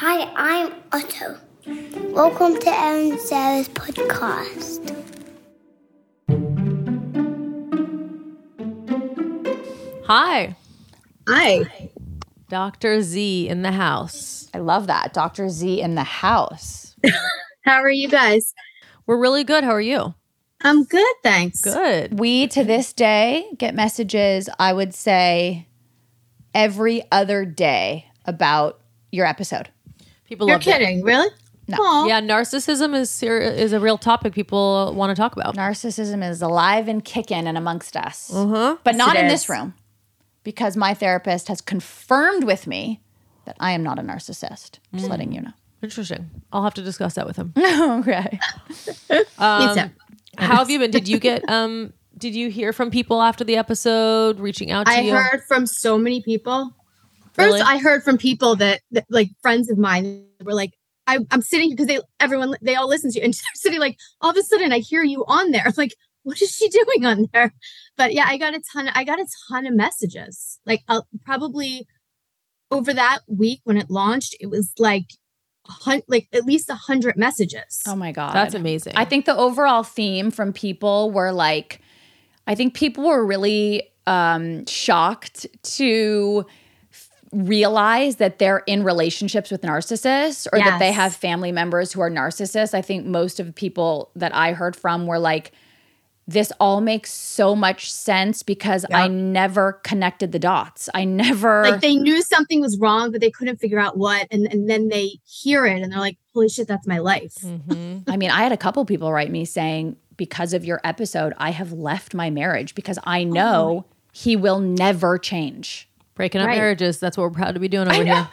Hi, I'm Otto. Welcome to Erin Sara's podcast. Hi, Hi. Dr. Z in the house. I love that. Dr. Z in the house. How are you guys? We're really good. How are you? I'm good, thanks. Good. We to this day get messages, I would say, every other day about your episode. People You're love it. kidding, really? No. Aw. Yeah, narcissism is ser- is a real topic people want to talk about. Narcissism is alive and kicking and amongst us, Uh-huh. but not in is. this room because my therapist has confirmed with me that I am not a narcissist. Just letting you know. Interesting. I'll have to discuss that with him. okay. Um. How have you been? Did you get um did you hear from people after the episode reaching out to I you? I heard from so many people. First, Really? I heard from people that, that like friends of mine were like, I, I'm sitting because they everyone they all listen to you and they're sitting like all of a sudden I hear you on there. I'm like, what is she doing on there? But yeah, I got a ton. I got a ton of messages. Like uh, probably over that week when it launched, it was like, a hun- like at least a hundred messages. Oh my God. That's amazing. I think the overall theme from people were like, I think people were really um, shocked to f- realize that they're in relationships with narcissists or that they have family members who are narcissists. I think most of the people that I heard from were like, this all makes so much sense because I never connected the dots. I never like they knew something was wrong, but they couldn't figure out what. And, and then they hear it and they're like, holy shit, that's my life. Mhm. I mean, I had a couple people write me saying, because of your episode, I have left my marriage because I know he will never change. Breaking up Right. marriages. That's what we're proud to be doing over here.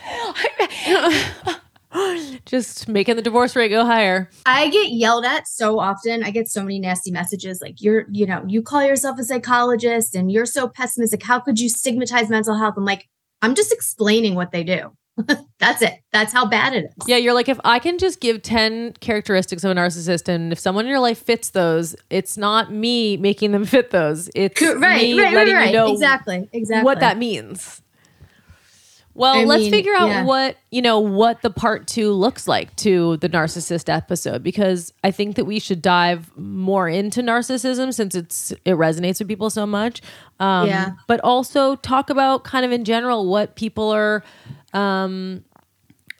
Just making the divorce rate go higher. I get yelled at so often. I get so many nasty messages like, you're, you know, you call yourself a psychologist and you're so pessimistic. How could you stigmatize mental health? I'm like, I'm just explaining what they do. that's it. That's how bad it is. Yeah, you're like, if I can just give 10 characteristics of a narcissist, and if someone in your life fits those, it's not me making them fit those. It's Right, me right, right, letting right. you know exactly, exactly. what that means. Well, I let's mean, figure out yeah. what, you know, what the part two looks like to the narcissist episode because I think that we should dive more into narcissism since it's it resonates with people so much. Um, Yeah. But also talk about kind of in general what people are um,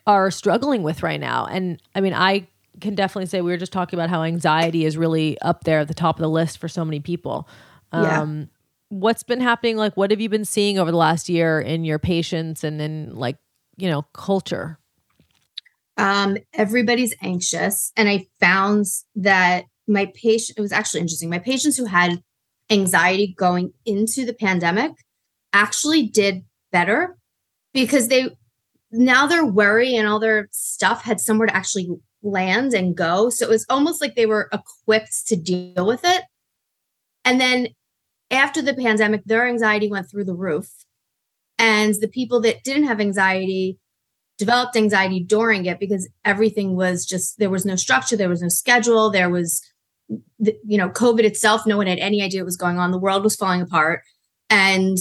are struggling with right now. And I mean, I can definitely say we were just talking about how anxiety is really up there at the top of the list for so many people. Yeah. Um, what's been happening? Like, what have you been seeing over the last year in your patients and in like, you know, culture? um, everybody's anxious. And I found that my patient, it was actually interesting. My patients who had anxiety going into the pandemic actually did better because they now their worry and all their stuff had somewhere to actually land and go. So it was almost like they were equipped to deal with it. And then after the pandemic, their anxiety went through the roof. And the people that didn't have anxiety developed anxiety during it because everything was just there was no structure there was no schedule there was you know covid itself no one had any idea what was going on the world was falling apart and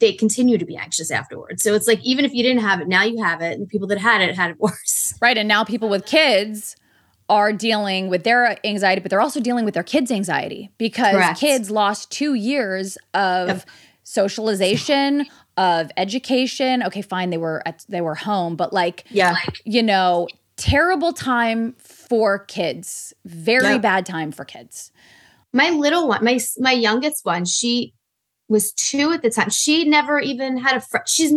they continue to be anxious afterwards so it's like even if you didn't have it now you have it and people that had it had it worse Right. And now people with kids are dealing with their anxiety, but they're also dealing with their kids' anxiety because Correct. kids lost two years of Yep. socialization, of education. Okay, fine, they were at they were home, but like yeah you know, terrible time for kids. Very Yep. bad time for kids. my little one my my youngest one she was two at the time she never even had a friend she's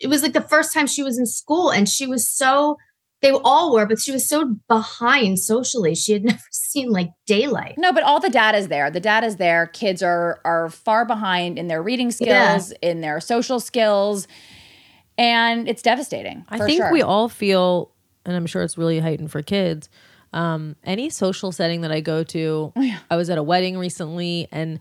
it was like the first time she was in school and she was so they all were but she was so behind socially she had never seen like daylight No, but all the data's there. The data's there. Kids are are far behind in their reading Yeah. skills, in their social skills, and it's devastating. I for think sure. we all feel, and I'm sure it's really heightened for kids. Um, any social setting that I go to, Oh, yeah. I was at a wedding recently, and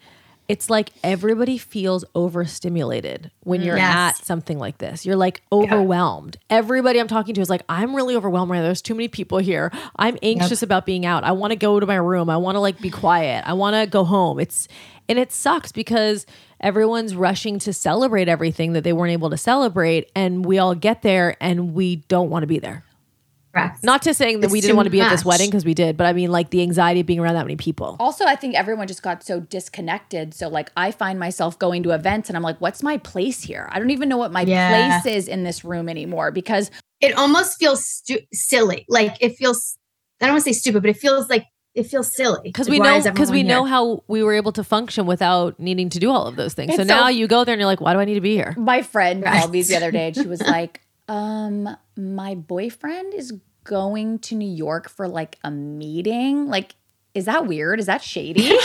it's like everybody feels overstimulated when you're Yes. at something like this. You're like overwhelmed. Everybody I'm talking to is like, I'm really overwhelmed right now. There's too many people here. I'm anxious about being out. I want to go to my room. I want to like be quiet. I want to go home. It's and it sucks because everyone's rushing to celebrate everything that they weren't able to celebrate and we all get there and we don't want to be there. Correct. Not to saying that It's we didn't want to be at this wedding because we did, but I mean like the anxiety of being around that many people. Also, I think everyone just got so disconnected. So, like, I find myself going to events and I'm like, what's my place here? I don't even know what my Yeah. place is in this room anymore because it almost feels stu- silly. Like it feels. I don't want to say stupid, but it feels like it feels silly because we know because we everyone know how we were able to function without needing to do all of those things. so so- now you go there and you're like, why do I need to be here? my friend Right. called me the other day and she was like, um, my boyfriend is going to New York for like a meeting. Like, is that weird? Is that shady?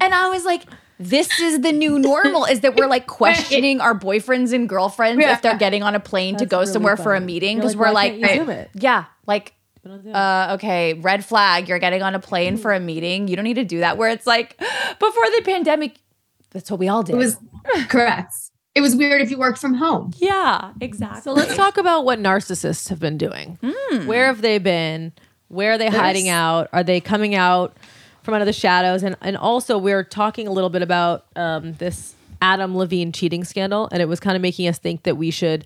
and I was like, this is the new normal is that we're like questioning our boyfriends and girlfriends if they're getting on a plane to go really somewhere for a meeting because like, we're like, can't you Zoom it? yeah, like uh, okay, red flag. You're getting on a plane for a meeting. You don't need to do that. Where it's like before the pandemic, that's what we all did. It was correct. It was weird if you worked from home. yeah, exactly. So let's talk about what narcissists have been doing. Where have they been? Where are they hiding out? Are they coming out from out of the shadows? And and also we're talking a little bit about um, this Adam Levine cheating scandal, and it was kind of making us think that we should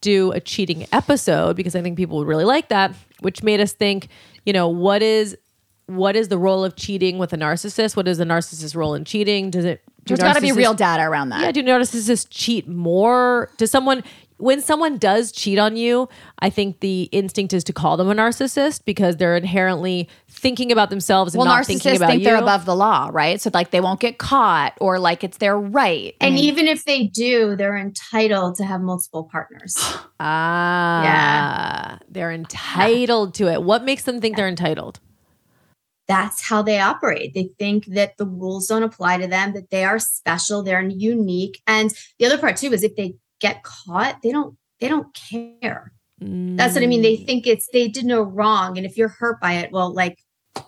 do a cheating episode because I think people would really like that. Which made us think, you know, what is what is the role of cheating with a narcissist? What is the narcissist's role in cheating? Does it? Do There's got to be narcissists- real data around that. yeah, do narcissists cheat more? Does someone when someone does cheat on you, I think the instinct is to call them a narcissist because they're inherently thinking about themselves and well, not thinking narcissists about think you. they're above the law, right? So like they won't get caught or like it's their right. And even if they do, they're entitled to have multiple partners. ah, yeah, they're entitled to it. What makes them think they're entitled? That's how they operate. They think that the rules don't apply to them, that they are special, they're unique. And the other part too is if they get caught, they don't they don't care. That's what I mean. Mm. They think it's they did no wrong. And if you're hurt by it, well, like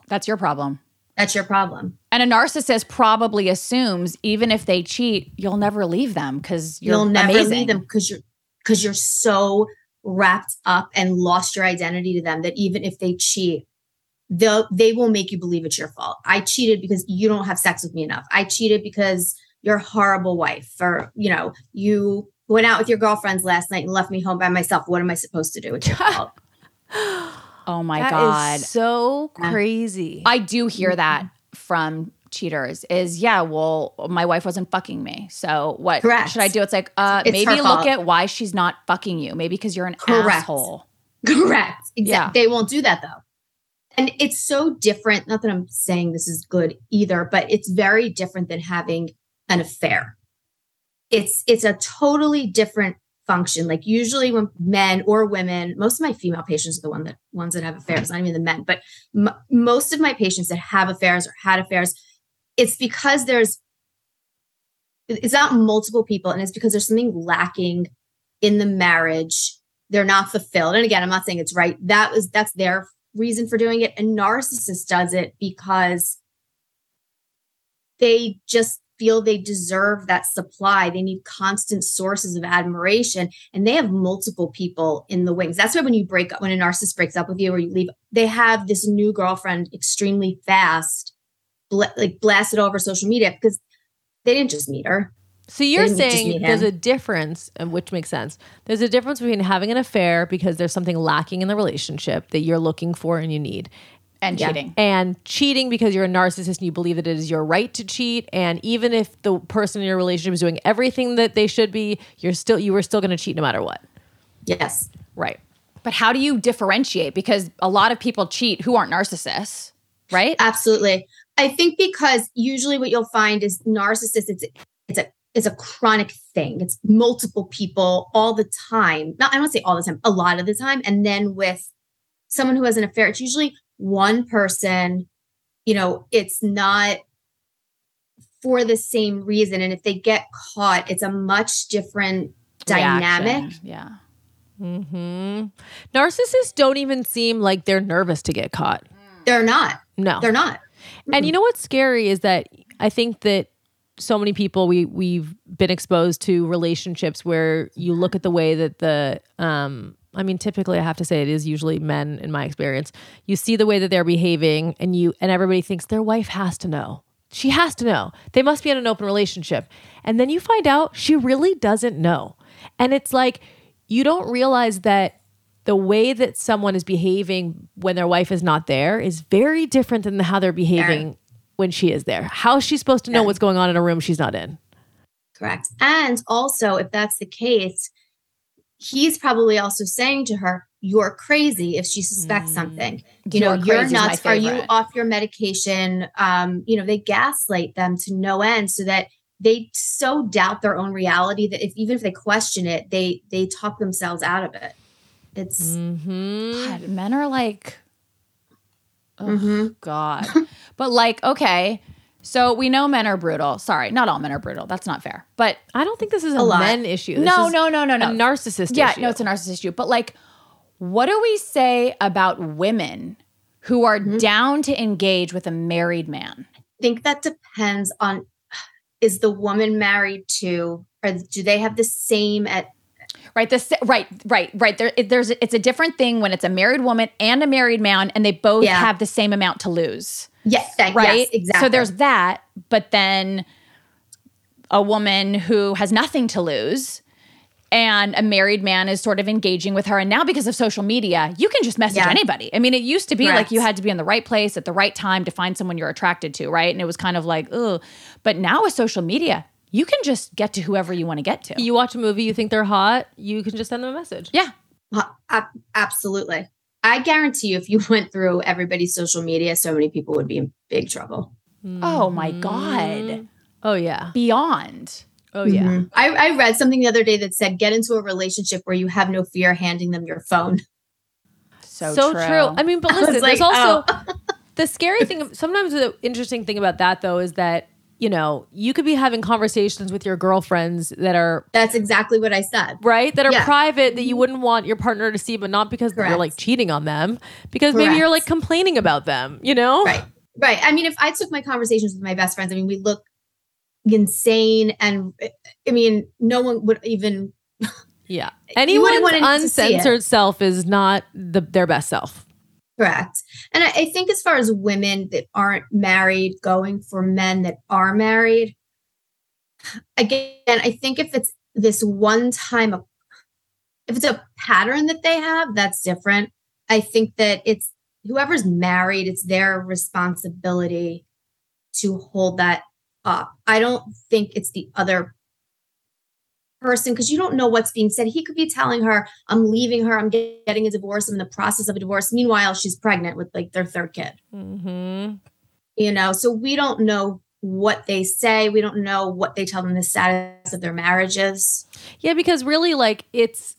That's your problem. that's your problem. And a narcissist probably assumes even if they cheat, you'll never leave them because you're You'll never amazing. leave them because you're because you're so wrapped up and lost your identity to them that even if they cheat, they'll they will make you believe it's your fault. I cheated because you don't have sex with me enough. I cheated because you're a horrible wife, or you know, you went out with your girlfriends last night and left me home by myself. What am I supposed to do? It's your fault. Oh my That is god. so Yeah. crazy. I do hear that from cheaters is yeah, well, my wife wasn't fucking me. So what Correct. should I do? It's like uh It's maybe look fault. at why she's not fucking you. Maybe because you're an Correct. asshole. Correct. Exactly. Yeah. They won't do that though. And it's so different. Not that I'm saying this is good either, but it's very different than having an affair. It's it's a totally different function. Like usually when men or women, most of my female patients are the one that ones that have affairs, not even the men, but m- most of my patients that have affairs or had affairs, it's because there's it's not multiple people and it's because there's something lacking in the marriage they're not fulfilled. And again, I'm not saying it's right. That was that's their reason for doing it. A narcissist does it because they just feel they deserve that supply. They need constant sources of admiration and they have multiple people in the wings. That's why when you break up, when a narcissist breaks up with you or you leave, they have this new girlfriend extremely fast, bl- like blasted all over social media because they didn't just meet her. So you're saying there's a difference, and which makes sense. There's a difference between having an affair because there's something lacking in the relationship that you're looking for and you need, And Yeah. cheating. and cheating because you're a narcissist and you believe that it is your right to cheat. And even if the person in your relationship is doing everything that they should be, you're still you were still going to cheat no matter what. Yes. Right. But how do you differentiate? Because a lot of people cheat who aren't narcissists, right? Absolutely. I think because usually what you'll find is narcissists, it's it's a it's a chronic thing. It's multiple people all the time. Not I don't say all the time, a lot of the time. And then with someone who has an affair, it's usually one person, you know, it's not for the same reason. And if they get caught, it's a much different dynamic. Reaction. Yeah. Hmm. Narcissists don't even seem like they're nervous to get caught. They're not. No. They're not. And you know what's scary is that I think that so many people we we've been exposed to relationships where you look at the way that the um I mean typically I have to say it is usually men in my experience. You see the way that they're behaving and you and everybody thinks their wife has to know. She has to know. They must be in an open relationship. And then you find out she really doesn't know. And it's like you don't realize that the way that someone is behaving when their wife is not there is very different than how they're behaving when she is there. How is she supposed to know Yeah. what's going on in a room she's not in? Correct. And also, if that's the case, he's probably also saying to her, You're crazy if she suspects something. You know, You're you're, crazy is my nuts. Are you off your medication? Um, you know, they gaslight them to no end so that they so doubt their own reality that if even if they question it, they they talk themselves out of it. It's Mm-hmm. God, men are like, oh Mhm. God. but like, okay, so we know men are brutal. Sorry, not all men are brutal. That's not fair. But I don't think this is a, A men issue. This no, is no, no, no, no. a narcissist yeah, issue. no, it's a narcissist issue. But like, what do we say about women who are Mm-hmm. down to engage with a married man? I think that depends on is the woman married to or do they have the same at Right. This. Right. Right. Right. There. It, there's. It's a different thing when it's a married woman and a married man, and they both Yeah. have the same amount to lose. Yes, that, right? yes, exactly. So there's that, but then a woman who has nothing to lose and a married man is sort of engaging with her. And now because of social media, you can just message Yeah. anybody. I mean, it used to be like you had to be in the right place at the right time to find someone you're attracted to, right? And it was kind of like, ugh. But now with social media, you can just get to whoever you want to get to. You watch a movie, you think they're hot, you can just send them a message. yeah. Uh, ab- absolutely. I guarantee you, if you went through everybody's social media, so many people would be in big trouble. Oh my God. Oh yeah. Beyond. Oh yeah. Mhm. I, I read something the other day that said, get into a relationship where you have no fear handing them your phone. So, So, true. true. I mean, but listen, like, there's also oh. the scary thing. Sometimes the interesting thing about that though is that you know you could be having conversations with your girlfriends that are That's exactly what I said. right that are Yeah. private that you wouldn't want your partner to see, but not because you're like cheating on them, because maybe you're like complaining about them. You know, Right. Right. I mean, if I took my conversations with my best friends, I mean, we look insane. And I mean, no one would even, Yeah. Anyone's wouldn't want to see it. uncensored self is not the, their best self. Correct. And I, think as far as women that aren't married going for men that are married, again, I think if it's this one time, if it's a pattern that they have, that's different. I think that it's whoever's married, it's their responsibility to hold that up. I don't think it's the other person because you don't know what's being said. He could be telling her, I'm leaving her, I'm get- getting a divorce, I'm in the process of a divorce. Meanwhile, she's pregnant with like their third kid, Mm-hmm. you know? So we don't know what they say. We don't know what they tell them the status of their marriages. Yeah, because really, like, it's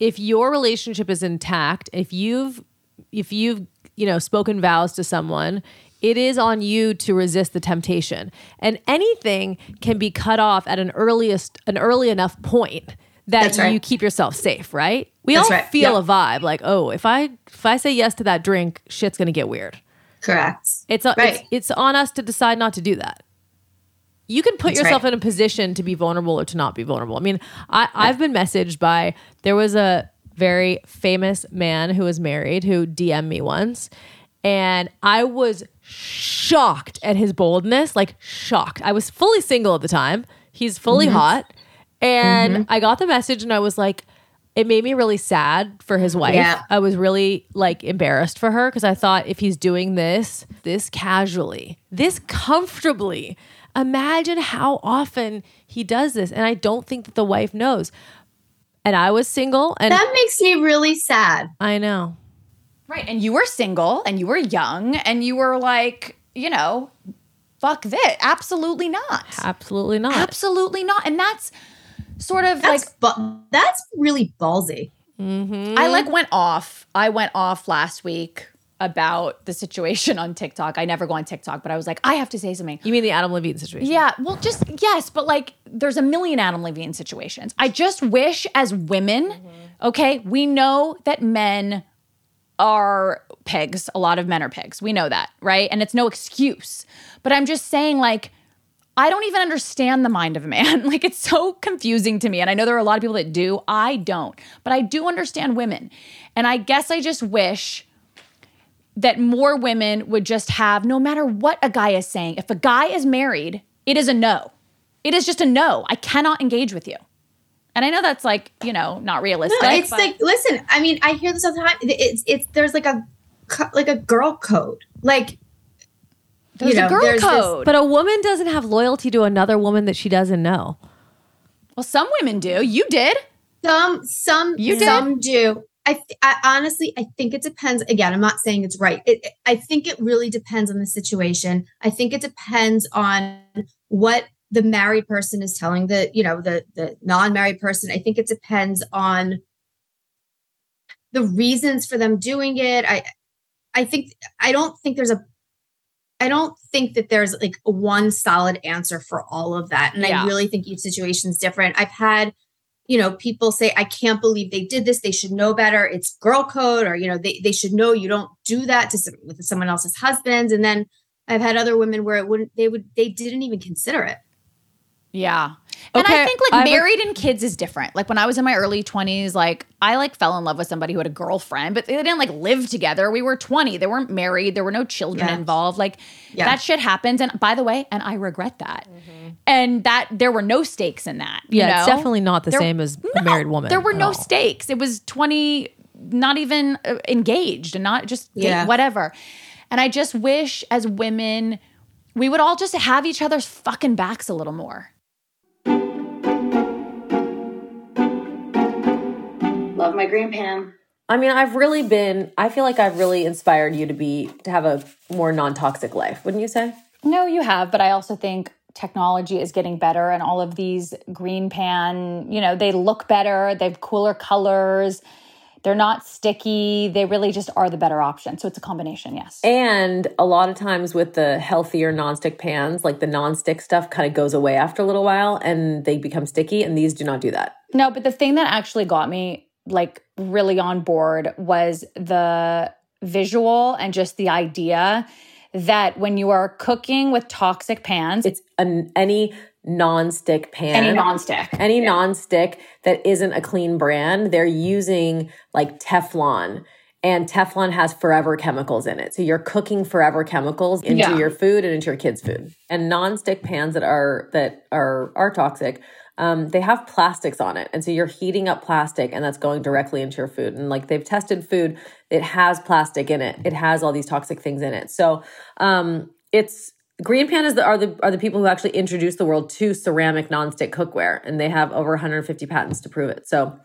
if your relationship is intact, if you've if you've you know spoken vows to someone, it is on you to resist the temptation, and anything can be cut off at an earliest an early enough point that right. you keep yourself safe. Right? We That's all right. feel Yep. a vibe like, oh, if I if I say yes to that drink, shit's gonna get weird. Correct. It's, it's Right. it's on us to decide not to do that. You can put That's yourself right. in a position to be vulnerable or to not be vulnerable. I mean, I, I've been messaged by there was a very famous man who was married who DM'd me once, and I was shocked at his boldness, like shocked. I was fully single at the time. He's fully Mm-hmm. hot, and I got the message, and I was like, it made me really sad for his wife. Yeah. I was really like embarrassed for her because I thought if he's doing this, this casually, this comfortably, imagine how often he does this. And I don't think that the wife knows. And I was single and That makes me really sad. I know. Right. And you were single and you were young and you were like, you know, fuck this. Absolutely not. Absolutely not. Absolutely not. And that's sort of That's like bu- that's really ballsy. Mm-hmm. I like went off. I went off last week about the situation on TikTok. I never go on TikTok, but I was like, I have to say something. You mean the Adam Levine situation? Yeah, well, just yes, but like there's a million Adam Levine situations. I just wish as women, mm-hmm. okay, we know that men are pigs. A lot of men are pigs. We know that, right? And it's no excuse. But I'm just saying, like, I don't even understand the mind of a man. Like it's so confusing to me. And I know there are a lot of people that do. I don't. But I do understand women. And I guess I just wish that more women would just have no matter what a guy is saying. If a guy is married, it is a no. It is just a no. I cannot engage with you. And I know that's like, you know, not realistic. No, it's but- like listen. I mean, I hear this all the time. It's it's there's like a like a girl code. Like There's you a girl there's this- code. But a woman doesn't have loyalty to another woman that she doesn't know. well, some women do. You did. some some You did? some do. I, th- I honestly I think it depends. Again, I'm not saying it's right. It, I think it really depends on the situation. I think it depends on what the married person is telling the you know the the non-married person. I think it depends on the reasons for them doing it. I I think I don't think there's a I don't think that there's like one solid answer for all of that. And Yeah. I really think each situation is different. I've had, you know, people say, I can't believe they did this. They should know better. It's girl code, or, you know, they, they should know you don't do that to some, with someone else's husband. And then I've had other women where it wouldn't, they would, they didn't even consider it. Yeah. And Okay, I think like I married and kids is different. Like when I was in my early 20s, like I like fell in love with somebody who had a girlfriend, but they didn't like live together. We were 20. They weren't married. There were no children Yeah. involved. Like Yeah. that shit happens. And by the way, and I regret that. And that there were no stakes in that. you Yeah, it's definitely not the There- same as a married woman. There were no all. stakes. It was 20, not even uh, engaged and not just Yeah. whatever. And I just wish as women, we would all just have each other's fucking backs a little more. Love my Greenpan. I mean, I've really been. I feel like I've really inspired you to be to have a more non-toxic life. Wouldn't you say? No, you have, but I also think technology is getting better and all of these Greenpan, you know, they look better, they have cooler colors, they're not sticky, they really just are the better option. So it's a combination, yes. And a lot of times with the healthier nonstick pans, like the nonstick stuff kind of goes away after a little while and they become sticky, and these do not do that. No, but the thing that actually got me like really on board was the visual and just the idea that when you are cooking with toxic pans, It's an, any non-stick pan. any nonstick. any non-stick that isn't a clean brand, they're using like Teflon. And Teflon has forever chemicals in it. So you're cooking forever chemicals into Yeah. your food and into your kids' food. And non-stick pans that are that are are toxic, um, they have plastics on it. And so you're heating up plastic and that's going directly into your food. And like they've tested food, it has plastic in it. It has all these toxic things in it. So um it's Greenpan is the, are the are the people who actually introduced the world to ceramic nonstick cookware, and they have over 150 patents to prove it. So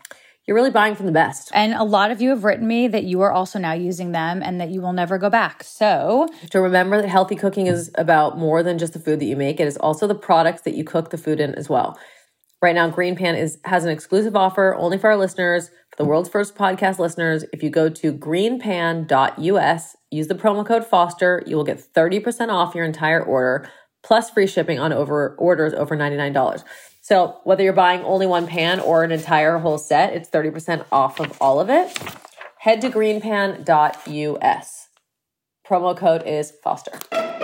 you're really buying from the best. And a lot of you have written me that you are also now using them and that you will never go back. So To remember that healthy cooking is about more than just the food that you make; it is also the products that you cook the food in as well. Right now, Greenpan is has an exclusive offer only for our listeners, for the world's first podcast listeners. If you go to greenpan.us, use the promo code Foster, you will get 30% off your entire order, plus free shipping on over orders over $99. So whether you're buying only one pan or an entire whole set, it's 30% off of all of it. Head to greenpan.us. Promo code is Foster.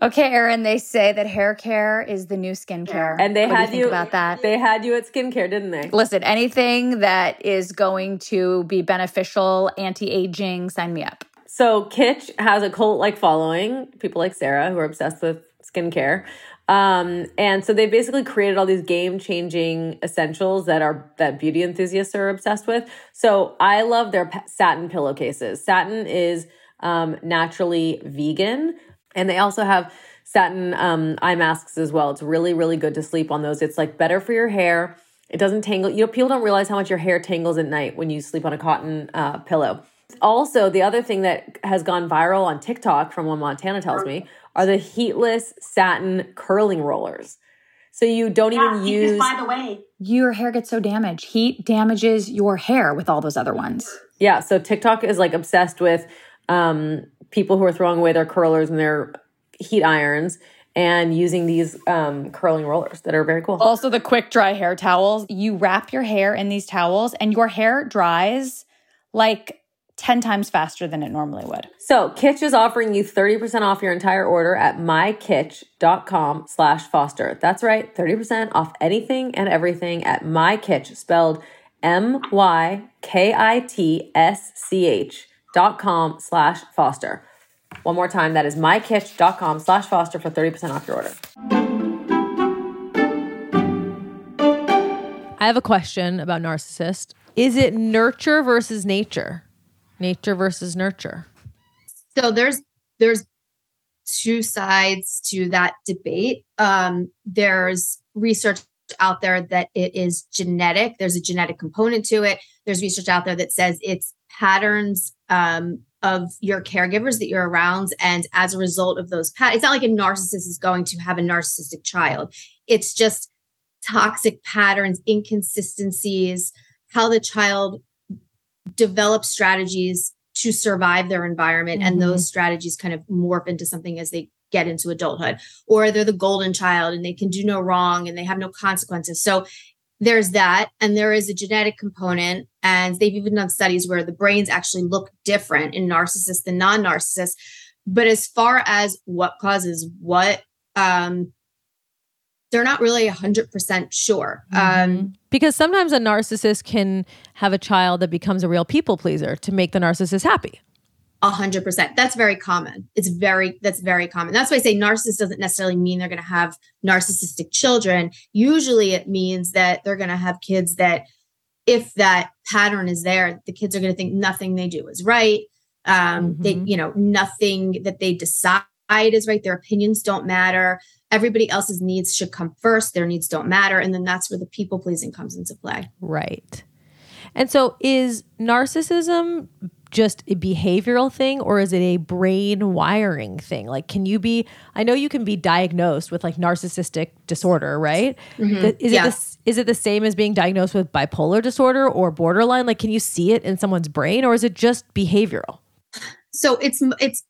Okay, Erin, they say that hair care is the new skincare. And they What do had you think you about that. They had you at skincare, didn't they? Listen, anything that is going to be beneficial, anti-aging, sign me up. So Kitsch has a cult like following, people like Sara who are obsessed with skincare. Um, and so they basically created all these game changing essentials that are that beauty enthusiasts are obsessed with. So I love their satin pillowcases. Satin is um, naturally vegan, and they also have satin um, eye masks as well. It's really really good to sleep on those. It's like better for your hair. It doesn't tangle. You know, people don't realize how much your hair tangles at night when you sleep on a cotton uh, pillow. Also, the other thing that has gone viral on TikTok, from what Montana tells me, are the heatless satin curling rollers. So you don't even use. by the way, Your hair gets so damaged. Heat damages your hair with all those other ones. Yeah, so TikTok is like obsessed with um, people who are throwing away their curlers and their heat irons and using these um, curling rollers that are very cool. Also, the quick dry hair towels. You wrap your hair in these towels, and your hair dries like 10 times faster than it normally would. So Kitsch is offering you 30% off your entire order at mykitsch.com slash foster. That's right, 30% off anything and everything at mykitsch, spelled M-Y-K-I-T-S-C-H dot com slash foster. One more time, that is mykitsch.com slash foster for 30% off your order. I have a question about narcissist. Is it nurture versus nature? Nature versus nurture? So there's there's two sides to that debate. Um, there's research out there that it is genetic. There's a genetic component to it. There's research out there that says it's patterns um, of your caregivers that you're around. And as a result of those patterns, it's not like a narcissist is going to have a narcissistic child. It's just toxic patterns, inconsistencies, how the child develops strategies to survive their environment. Mm-hmm. And those strategies kind of morph into something as they get into adulthood. Or they're the golden child and they can do no wrong and they have no consequences. So there's that. And there is a genetic component. And they've even done studies where the brains actually look different in narcissists than non narcissists. But as far as what causes what, um, they're not really 100% sure. Mm-hmm. Um, because sometimes a narcissist can have a child that becomes a real people pleaser to make the narcissist happy. A hundred percent. That's very common. It's very, that's very common. That's why I say narcissist doesn't necessarily mean they're going to have narcissistic children. Usually it means that they're going to have kids that, if that pattern is there, the kids are going to think nothing they do is right. Um, mm-hmm. They, you know, nothing that they decide is right. Their opinions don't matter. Everybody else's needs should come first. Their needs don't matter. And then that's where the people pleasing comes into play. Right. And so is narcissism just a behavioral thing or is it a brain wiring thing? Like, can you be, I know you can be diagnosed with like narcissistic disorder, right? Mm-hmm. Is, yeah. it the, is it the same as being diagnosed with bipolar disorder or borderline? Like, can you see it in someone's brain or is it just behavioral? So it's, it's,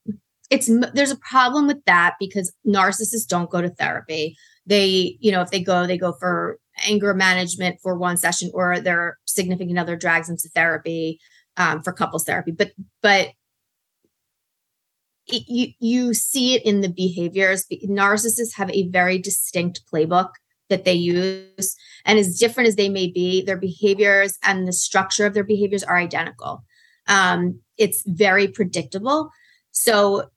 it's, there's a problem with that because narcissists don't go to therapy. They, you know, if they go, they go for anger management for one session or their significant other drags them to therapy um, for couples therapy but but it, you you see it in the behaviors. Narcissists have a very distinct playbook that they use and as different as they may be their behaviors and the structure of their behaviors are identical. Um, it's very predictable. So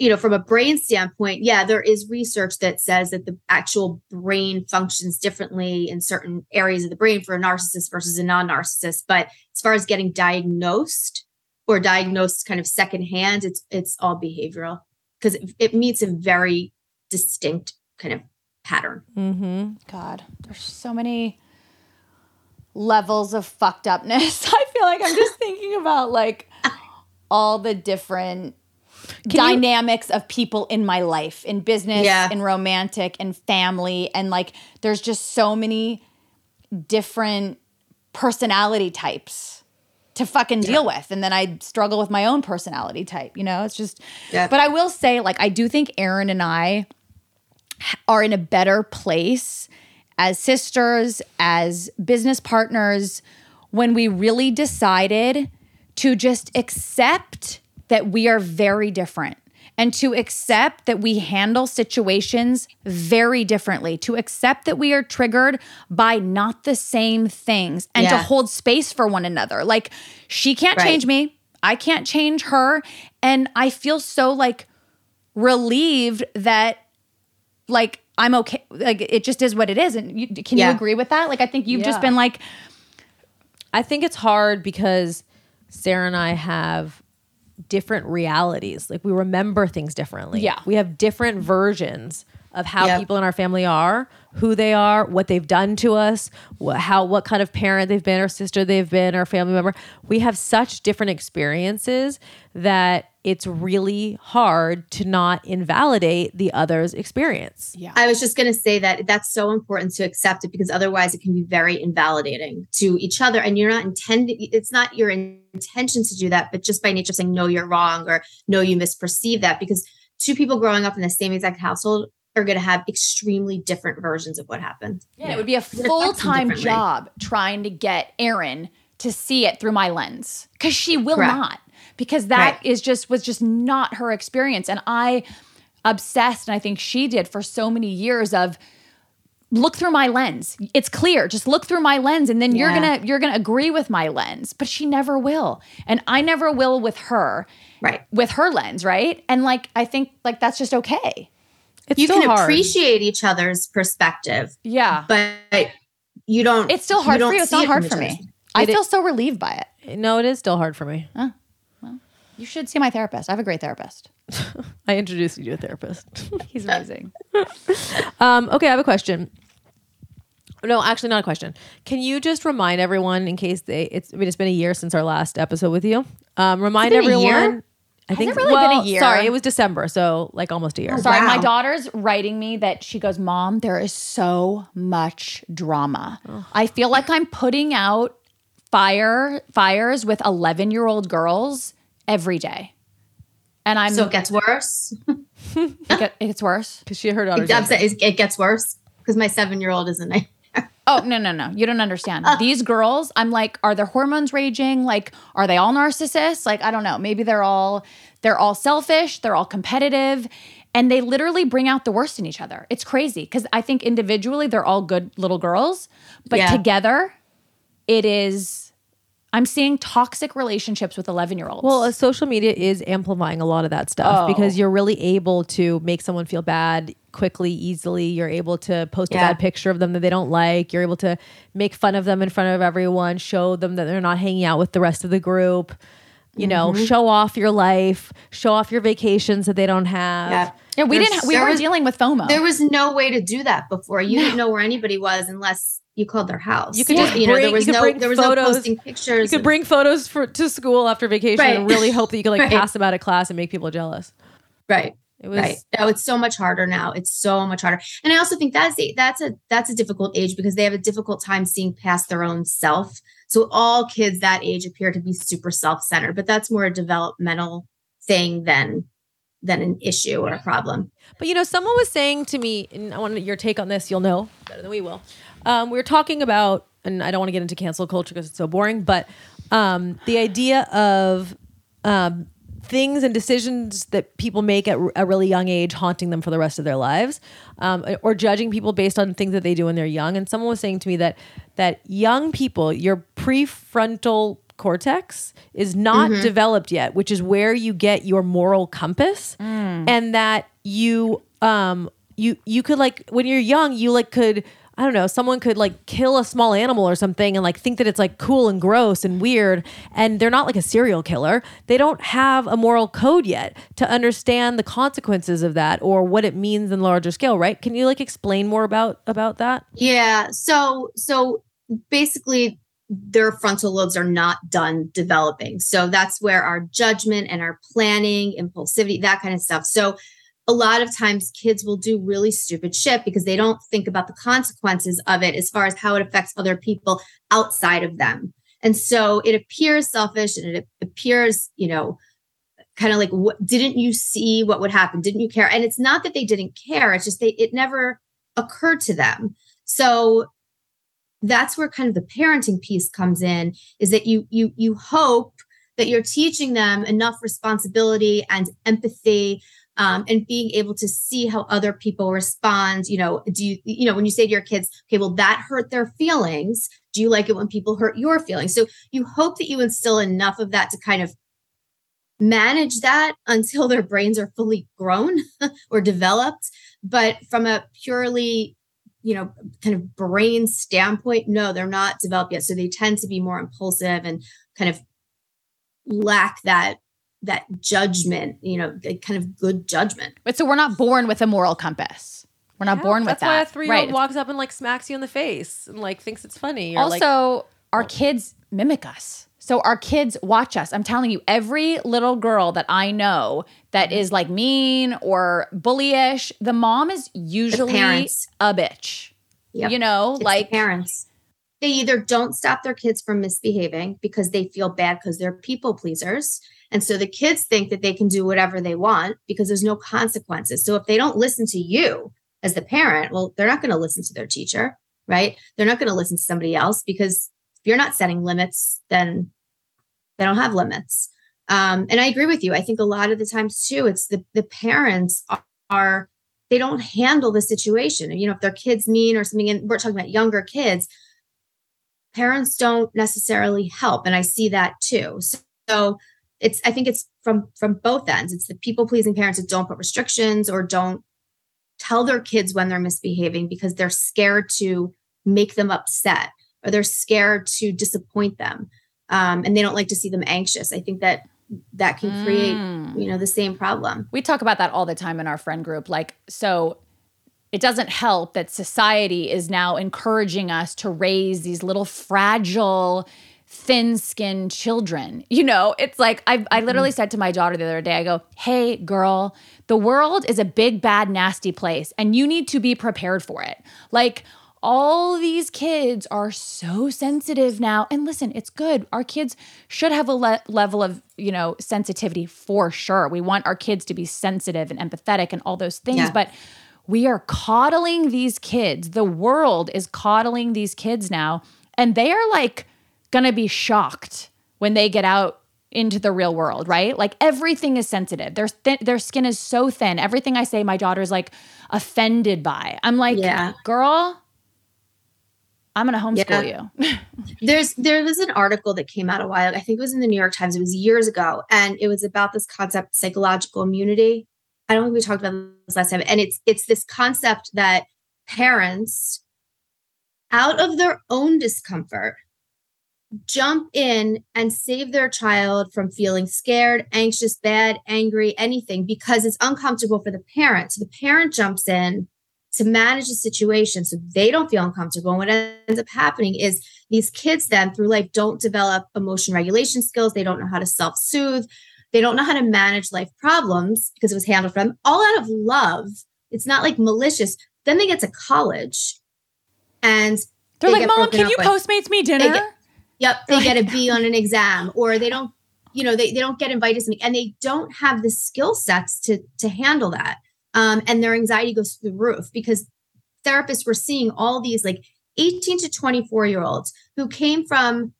you know, from a brain standpoint, yeah, there is research that says that the actual brain functions differently in certain areas of the brain for a narcissist versus a non narcissist. But as far as getting diagnosed or diagnosed kind of secondhand, it's it's all behavioral because it, it, meets a very distinct kind of pattern. Mm-hmm. God, there's so many levels of fucked upness. I feel like I'm just thinking about like all the different dynamics you- of people in my life, in business, yeah. in romantic, and family. And like, there's just so many different personality types to fucking deal yeah. with. And then I struggle with my own personality type, you know? It's just, yeah. but I will say, like, I do think Erin and I are in a better place as sisters, as business partners, when we really decided to just accept that we are very different and to accept that we handle situations very differently, to accept that we are triggered by not the same things and yeah. to hold space for one another. Like, she can't right. change me, I can't change her. And I feel so like relieved that, like, I'm okay. Like, it just is what it is. And you, can yeah. you agree with that? Like, I think you've yeah. just been like, I think it's hard because Sara and I have different realities. Like we remember things differently. Yeah. We have different versions of how yep. people in our family are, who they are, what they've done to us, what, how what kind of parent they've been or sister they've been or family member. We have such different experiences that it's really hard to not invalidate the other's experience. Yeah. I was just going to say that that's so important to accept it because otherwise it can be very invalidating to each other and you're not intending it's not your intention to do that but just by nature saying no you're wrong or no you misperceive that because two people growing up in the same exact household are going to have extremely different versions of what happened. Yeah, yeah. it would be a full-time job trying to get Erin to see it through my lens cuz she will Correct. not. because that Right. is just was just not her experience and I obsessed and I think she did for so many years of look through my lens. It's clear. Just look through my lens and then you're going to you're going to agree with my lens. But she never will. And I never will with her. Right. With her lens, right? And like I think like that's just okay. It's you still can hard. appreciate each other's perspective, Yeah. but you don't. It's still hard don't for you. It's see not hard for me. I feel so relieved by it. No, it is still hard for me. Well, You should see my therapist. I have a great therapist. I introduced you to a therapist. He's amazing. um, okay, I have a question. No, actually, not a question. Can you just remind everyone, in case they, it's, I mean, it's been a year since our last episode with you. Um, remind been a everyone. Year? I think it really been a year? Sorry, it was December, so like almost a year. Sorry, my daughter's writing me that she goes, Mom, there is so much drama. I feel like I'm putting out fire fires with 11 year old girls every day. And I'm So it gets worse. it, get- it gets worse. Because she heard daughter's I'm it gets worse because my seven year old is a night. Oh, no, no, no. You don't understand. Uh. These girls, I'm like, are their hormones raging? Like, are they all narcissists? Like, I don't know. Maybe they're all they're all selfish, they're all competitive, and they literally bring out the worst in each other. It's crazy because I think individually they're all good little girls, but Yeah. together it is I'm seeing toxic relationships with 11 year olds. Well, uh, social media is amplifying a lot of that stuff Oh. because you're really able to make someone feel bad quickly, easily. You're able to post a bad picture of them that they don't like. You're able to make fun of them in front of everyone, show them that they're not hanging out with the rest of the group. You know, Mm-hmm. show off your life, show off your vacations that they don't have. Yeah. yeah, we There's- didn't we weren't was- dealing with FOMO. There was no way to do that before. You didn't know where anybody was unless you called their house. You could Or, just you know, bring- there was no there was photos. no posting pictures. You could bring photos for to school after vacation and really hope that you could like Right. pass them out of class and make people jealous. right. It was right. No, it's so much harder now. It's so much harder. And I also think that's a, that's a that's a difficult age because they have a difficult time seeing past their own self. So all kids that age appear to be super self-centered, but that's more a developmental thing than than an issue or a problem. But you know, someone was saying to me, and I want your take on this. You'll know better than we will. Um, we were talking about, and I don't want to get into cancel culture because it's so boring. But um, the idea of um, things and decisions that people make at a really young age haunting them for the rest of their lives, um, or judging people based on things that they do when they're young. And someone was saying to me that that young people, your prefrontal cortex is not developed yet, which is where you get your moral compass, and that you um you you could like when you're young, you like could. I don't know, someone could like kill a small animal or something and like think that it's like cool and gross and weird. And they're not like a serial killer. They don't have a moral code yet to understand the consequences of that or what it means in larger scale, right? Can you like explain more about about that? Yeah. So so basically their frontal lobes are not done developing. So that's where our judgment and our planning, impulsivity, that kind of stuff. So a lot of times kids will do really stupid shit because they don't think about the consequences of it as far as how it affects other people outside of them. And so it appears selfish and it appears, you know, kind of like what didn't you see what would happen? Didn't you care? And it's not that they didn't care, it's just they it never occurred to them. So that's where kind of the parenting piece comes in is that you you you hope that you're teaching them enough responsibility and empathy um, and being able to see how other people respond you know do you you know when you say to your kids okay well that hurt their feelings. Do you like it when people hurt your feelings? So you hope that you instill enough of that to kind of manage that until their brains are fully grown or developed. But from a purely you know kind of brain standpoint no they're not developed yet. So they tend to be more impulsive and kind of lack that that judgment you know the kind of good judgment but so we're not born with a moral compass. We're not born with That's why a that. three year old Right. walks up and like smacks you in the face and like thinks it's funny. Or, like, also, our kids mimic us. So our kids watch us. I'm telling you, every little girl that I know that mm-hmm. is like mean or bullyish, the mom is usually a bitch. Yep. You know, It's the like parents they either don't stop their kids from misbehaving because they feel bad because they're people pleasers and so the kids think that they can do whatever they want because there's no consequences so if they don't listen to you as the parent well they're not going to listen to their teacher right they're not going to listen to somebody else because if you're not setting limits then they don't have limits Um, and I agree with you. I think a lot of the times too, it's the the parents are, are they don't handle the situation. You know, if their kids mean or something, and we're talking about younger kids, parents don't necessarily help, and I see that too. So, so it's I think it's from from both ends. It's the people pleasing parents that don't put restrictions or don't tell their kids when they're misbehaving because they're scared to make them upset or they're scared to disappoint them um, and they don't like to see them anxious i think that that can create Mm. you know the same problem We talk about that all the time in our friend group. Like, so it doesn't help that society is now encouraging us to raise these little fragile, thin skinned children. You know, it's like I, I literally mm-hmm. said to my daughter the other day, I go, hey, girl, the world is a big, bad, nasty place, and you need to be prepared for it. Like, all these kids are so sensitive now. And listen, it's good. Our kids should have a le- level of, you know, sensitivity for sure. We want our kids to be sensitive and empathetic and all those things, Yeah. but we are coddling these kids. The world is coddling these kids now, and they are like going to be shocked when they get out into the real world, right? Like everything is sensitive. Their thin, their skin is so thin. Everything I say, my daughter's like offended by. I'm like, Yeah. girl, I'm gonna homeschool you. there's there was an article that came out a while i think it was in the new york times it was years ago and it was about this concept psychological immunity i don't think we talked about this last time and it's it's this concept that parents out of their own discomfort jump in and save their child from feeling scared anxious bad angry anything because it's uncomfortable for the parent. So the parent jumps in to manage the situation so they don't feel uncomfortable. And what ends up happening is these kids then through life don't develop emotion regulation skills. They don't know how to self-soothe. They don't know how to manage life problems because it was handled for them all out of love. It's not like malicious. Then they get to college and They're they like, Mom, can you with." postmates me dinner? Yep, they get a B on an exam, or they don't, you know, they, they don't get invited to something, and they don't have the skill sets to to handle that. Um, and their anxiety goes through the roof because therapists were seeing all these like 18 to 24 year olds who came from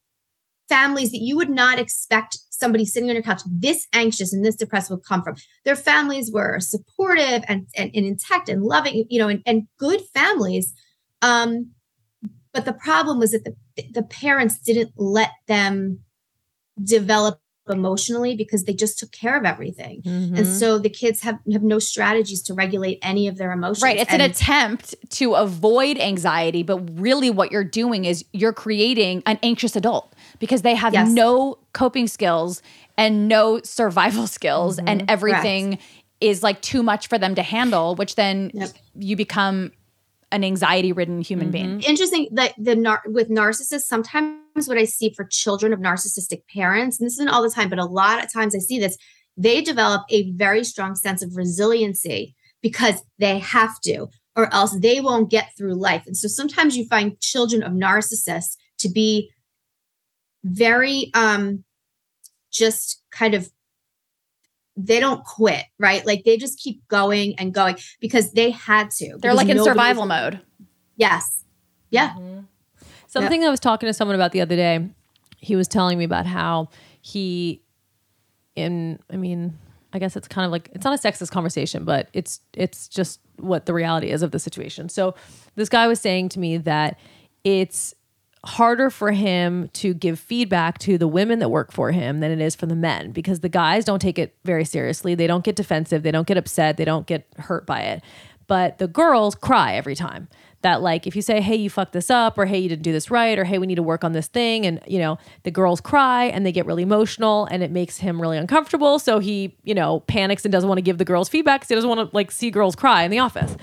families that you would not expect somebody sitting on your couch this anxious and this depressed would come from. Their families were supportive and and, and intact and loving, you know, and, and good families. Um, but the problem was that the the parents didn't let them develop emotionally because they just took care of everything. Mm-hmm. And so the kids have have no strategies to regulate any of their emotions. Right. It's an attempt to avoid anxiety, but really what you're doing is you're creating an anxious adult because they have Yes. no coping skills and no survival skills, Mm-hmm. and everything is like too much for them to handle, which then Yep. you become an anxiety ridden human being. interesting that the nar- with narcissists sometimes what i see for children of narcissistic parents and this isn't all the time but a lot of times i see this they develop a very strong sense of resiliency because they have to or else they won't get through life and so sometimes you find children of narcissists to be very um just kind of they don't quit right like they just keep going and going because they had to They're like in nobody- survival mode. yes yeah mm-hmm. Something I was talking to someone about the other day, he was telling me about how he, in, I mean, I guess it's kind of like it's not a sexist conversation, but it's it's just what the reality is of the situation. So this guy was saying to me that it's harder for him to give feedback to the women that work for him than it is for the men because the guys don't take it very seriously. They don't get defensive, they don't get upset, they don't get hurt by it. But the girls cry every time. That like if you say, "Hey, you fucked this up," or "Hey, you didn't do this right," or "Hey, we need to work on this thing," and you know the girls cry and they get really emotional, and it makes him really uncomfortable. So he, you know, panics and doesn't want to give the girls feedback because he doesn't want to like see girls cry in the office.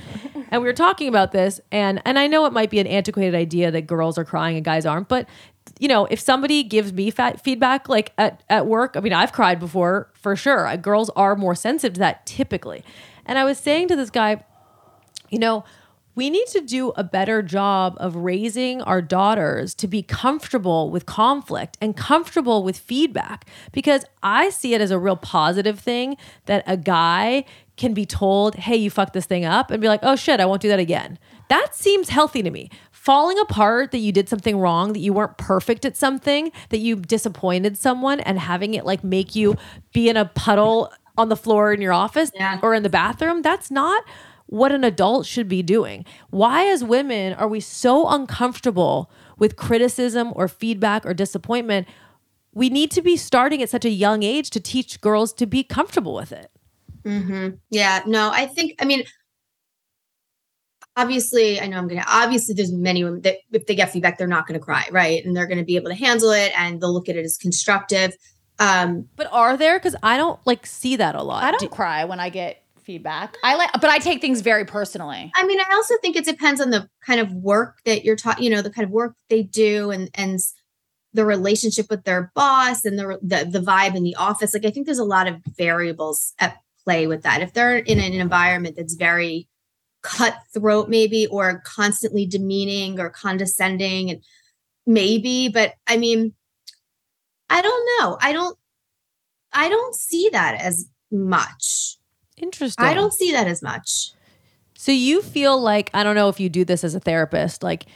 And we were talking about this, and and I know it might be an antiquated idea that girls are crying and guys aren't, but you know, if somebody gives me feedback like at, at work, I mean, I've cried before for sure. Uh, Girls are more sensitive to that typically. And I was saying to this guy, you know, we need to do a better job of raising our daughters to be comfortable with conflict and comfortable with feedback because I see it as a real positive thing that a guy can be told, hey, you fucked this thing up, and be like, oh shit, I won't do that again. That seems healthy to me. falling apart that you did something wrong, that you weren't perfect at something, that you disappointed someone and having it like make you be in a puddle on the floor in your office Yeah. or in the bathroom, that's not what an adult should be doing. Why, as women, are we so uncomfortable with criticism or feedback or disappointment? We need to be starting at such a young age to teach girls to be comfortable with it. Yeah, no, I think, I mean, obviously, I know I'm going to, obviously, there's many women that if they get feedback, they're not going to cry, right? And they're going to be able to handle it and they'll look at it as constructive. Um, But are there? Because I don't like see that a lot. I don't Do- cry when I get feedback. I like, but I take things very personally. I mean, I also think it depends on the kind of work that you're taught, you know, the kind of work they do and, and, the relationship with their boss and the, the the vibe in the office like i think there's a lot of variables at play with that if they're in an environment that's very cutthroat maybe or constantly demeaning or condescending and maybe but i mean i don't know i don't i don't see that as much Interesting. i don't see that as much So you feel like I don't know if you do this as a therapist. Like,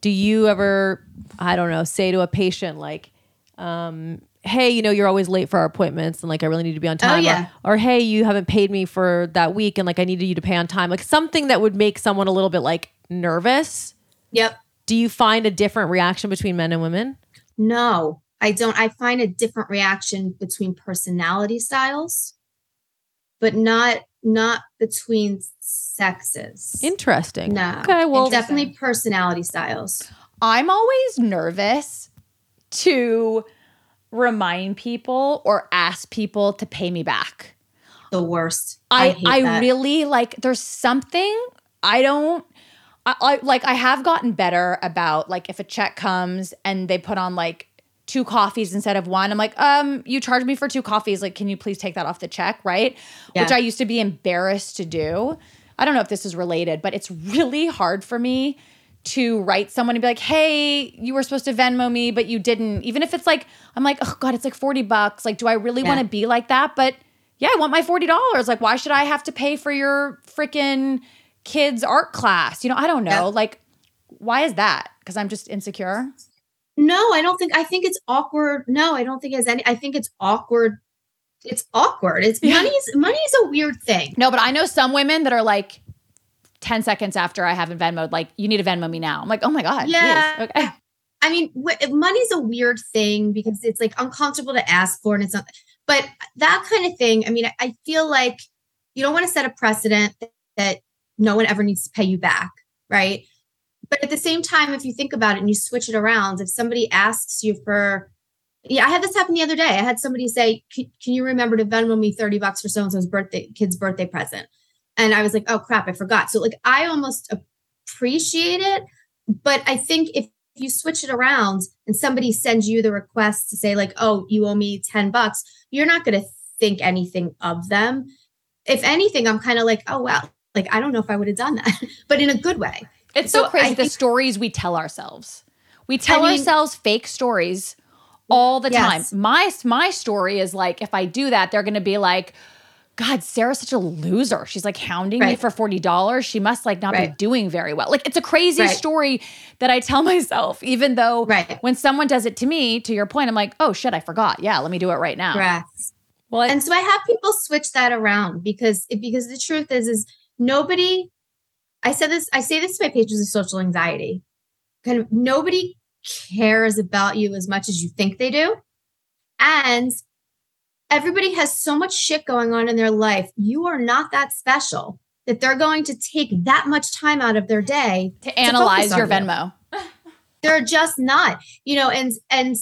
do you ever, I don't know, say to a patient like, um, "Hey, you know, you're always late for our appointments, and like I really need to be on oh, time." Or- yeah. Or, "Hey, you haven't paid me for that week, and like I needed you to pay on time." Like something that would make someone a little bit like nervous. yep Do you find a different reaction between men and women? No, I don't. I find a different reaction between personality styles, but not not between sexes. Interesting. no. Okay. Well, It's definitely personality styles. I'm always nervous to remind people or ask people to pay me back. The worst. I I, that. really like there's something I don't I, I like I have gotten better about like if a check comes and they put on like two coffees instead of one I'm like um you charged me for two coffees like can you please take that off the check right Yeah. which I used to be embarrassed to do I don't know if this is related but it's really hard for me to write someone and be like, hey, you were supposed to Venmo me, but you didn't. Even if it's like, I'm like, oh God, it's like 40 bucks. Like, do I really Yeah. want to be like that? But yeah, I want my $40. Like, why should I have to pay for your freaking kids' art class? You know, I don't know. Yeah. Like, why is that? Because I'm just insecure. No, I don't think. I think it's awkward. No, I don't think it has any. I think it's awkward. It's awkward. It's Yeah. money's money's a weird thing. No, but I know some women that are like 10 seconds after I haven't Venmoed, like, you need to Venmo me now. I'm like, oh my God. Yeah. Okay. I mean, wh- money's a weird thing because it's like uncomfortable to ask for, and it's not. But that kind of thing. I mean, I, feel like you don't want to set a precedent that, that no one ever needs to pay you back, right? But at the same time, if you think about it and you switch it around, if somebody asks you for, yeah, I had this happen the other day. I had somebody say, "Can, can you remember to Venmo me thirty bucks for so and so's birthday kid's birthday present?" And I was like, "Oh crap, I forgot." So like, I almost appreciate it, but I think if you switch it around and somebody sends you the request to say like, "Oh, you owe me 10 bucks." You're not going to think anything of them. If anything, I'm kind of like, "Oh, well, like I don't know if I would have done that." but in a good way. It's so, So crazy I the think- stories we tell ourselves. We tell mean- ourselves fake stories all the Yes. time. My my story is like if I do that, they're going to be like, "God, Sara's such a loser. She's like hounding me for forty dollars. She must like not be doing very well." Like it's a crazy Right. story that I tell myself, even though Right. when someone does it to me, to your point, I'm like, "Oh shit, I forgot. Yeah, let me do it right now." Well, I- and so I have people switch that around because it, because the truth is is nobody I said this I say this to my patients with social anxiety. Kind of nobody cares about you as much as you think they do. And everybody has so much shit going on in their life. You are not that special that they're going to take that much time out of their day To analyze your on you. Venmo. they're just not you know and and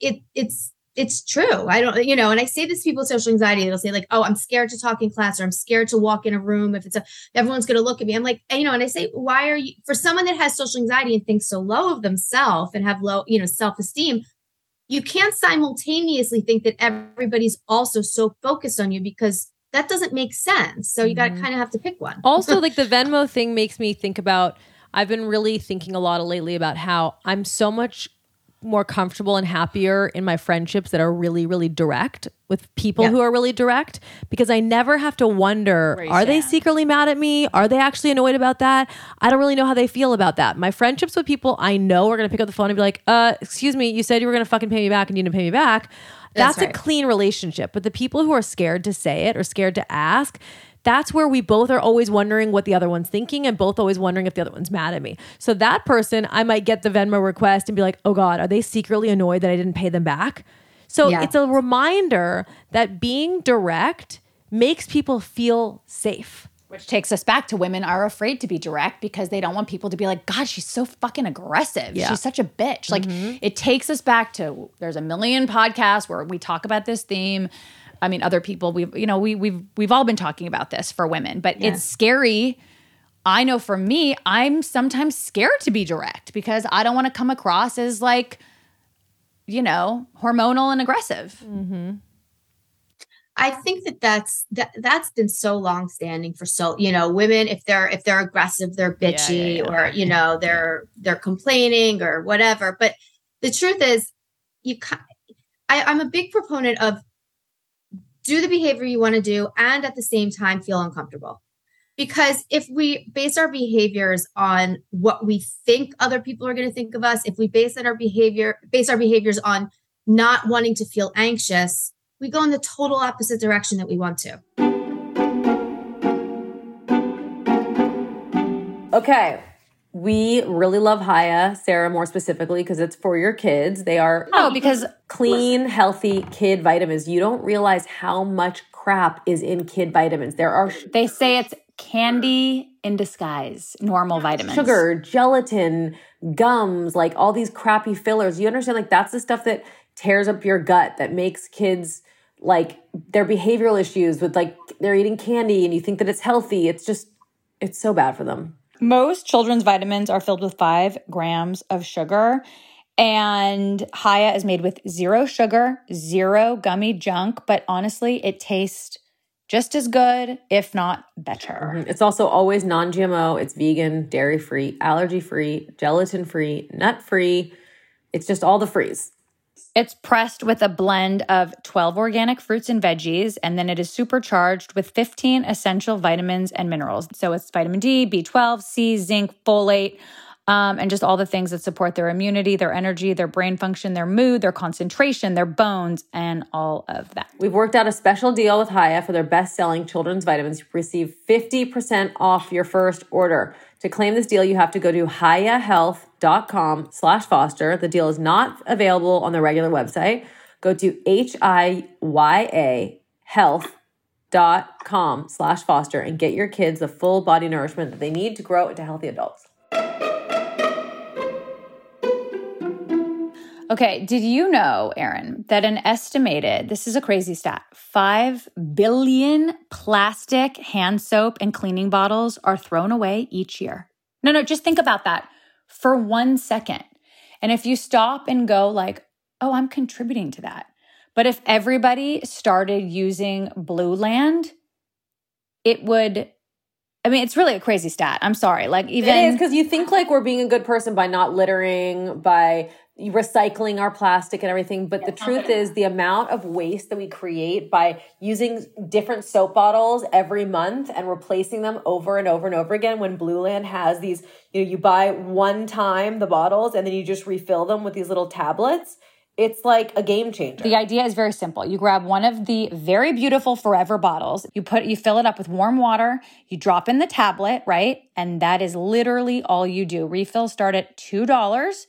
it it's it's true i don't you know and i say this to people with social anxiety they'll say like oh i'm scared to talk in class or i'm scared to walk in a room if it's a everyone's going to look at me i'm like you know and i say why are you for someone that has social anxiety and thinks so low of themselves and have low you know self-esteem you can't simultaneously think that everybody's also so focused on you because that doesn't make sense so you got to Mhm. kind of have to pick one also like the Venmo thing makes me think about I've been really thinking a lot lately about how I'm so much more comfortable and happier in my friendships that are really, really direct with people Yeah. who are really direct because I never have to wonder are they secretly mad at me? Are they actually annoyed about that? I don't really know how they feel about that. My friendships with people I know are going to pick up the phone and be like, uh, excuse me, you said you were going to fucking pay me back and you didn't pay me back. That's, That's a clean relationship. But the people who are scared to say it or scared to ask, that's where we both are always wondering what the other one's thinking and both always wondering if the other one's mad at me. So that person, I might get the Venmo request and be like, oh God, are they secretly annoyed that I didn't pay them back? So Yeah. it's a reminder that being direct makes people feel safe. Which takes us back to women are afraid to be direct because they don't want people to be like, God, she's so fucking aggressive. Yeah. She's such a bitch. Like mm-hmm. it takes us back to there's a million podcasts where we talk about this theme. I mean, other people we've you know, we we've we've all been talking about this for women, but it's scary. I know for me, I'm sometimes scared to be direct because I don't want to come across as like, you know, hormonal and aggressive. Mm-hmm. I think that that's that that's been so long standing for so you know women if they're if they're aggressive they're bitchy or you know they're they're complaining or whatever. But the truth is you I, I'm a big proponent of do the behavior you want to do and at the same time feel uncomfortable because if we base our behaviors on what we think other people are going to think of us if we base it our behavior base our behaviors on not wanting to feel anxious we go in the total opposite direction that we want to Okay. We really love Hiya, Sara more specifically, because it's for your kids. They are No, because clean, healthy kid vitamins. You don't realize how much crap is in kid vitamins. There are they say it's candy in disguise, normal vitamins. sugar, gelatin, gums, like all these crappy fillers. You understand? Like that's the stuff that tears up your gut, that makes kids like their behavioral issues with like they're eating candy and you think that it's healthy. It's just, it's so bad for them. Most children's vitamins are filled with five grams of sugar. And Hiya is made with zero sugar, zero gummy junk, but honestly, it tastes just as good, if not better. Mm-hmm. It's also always non GMO, it's vegan, dairy free, allergy free, gelatin free, nut free. It's just all the frees. It's pressed with a blend of 12 organic fruits and veggies, and then it is supercharged with 15 essential vitamins and minerals. So it's vitamin D, B12, C, zinc, folate, um, and just all the things that support their immunity, their energy, their brain function, their mood, their concentration, their bones, and all of that. We've worked out a special deal with Hiya for their best selling children's vitamins. You receive 50% off your first order. To claim this deal, you have to go to hiyahealth.com slash foster. The deal is not available on the regular website. Go to H-I-Y-A health.com slash foster and get your kids the full body nourishment that they need to grow into healthy adults. Okay, did you know, Erin, that an estimated, this is a crazy stat, 5 billion plastic hand soap and cleaning bottles are thrown away each year? No, no, just think about that for one second. And if you stop and go, like, oh, I'm contributing to that. But if everybody started using Blueland, it would, I mean, it's really a crazy stat. I'm sorry. Like, even. It is because you think like we're being a good person by not littering, by recycling our plastic and everything. But the truth is, the amount of waste that we create by using different soap bottles every month and replacing them over and over and over again. When Blueland has these, you know, you buy one time the bottles and then you just refill them with these little tablets. It's like a game changer. The idea is very simple. You grab one of the very beautiful forever bottles, you put you fill it up with warm water, you drop in the tablet, right? And that is literally all you do. Refills start at $2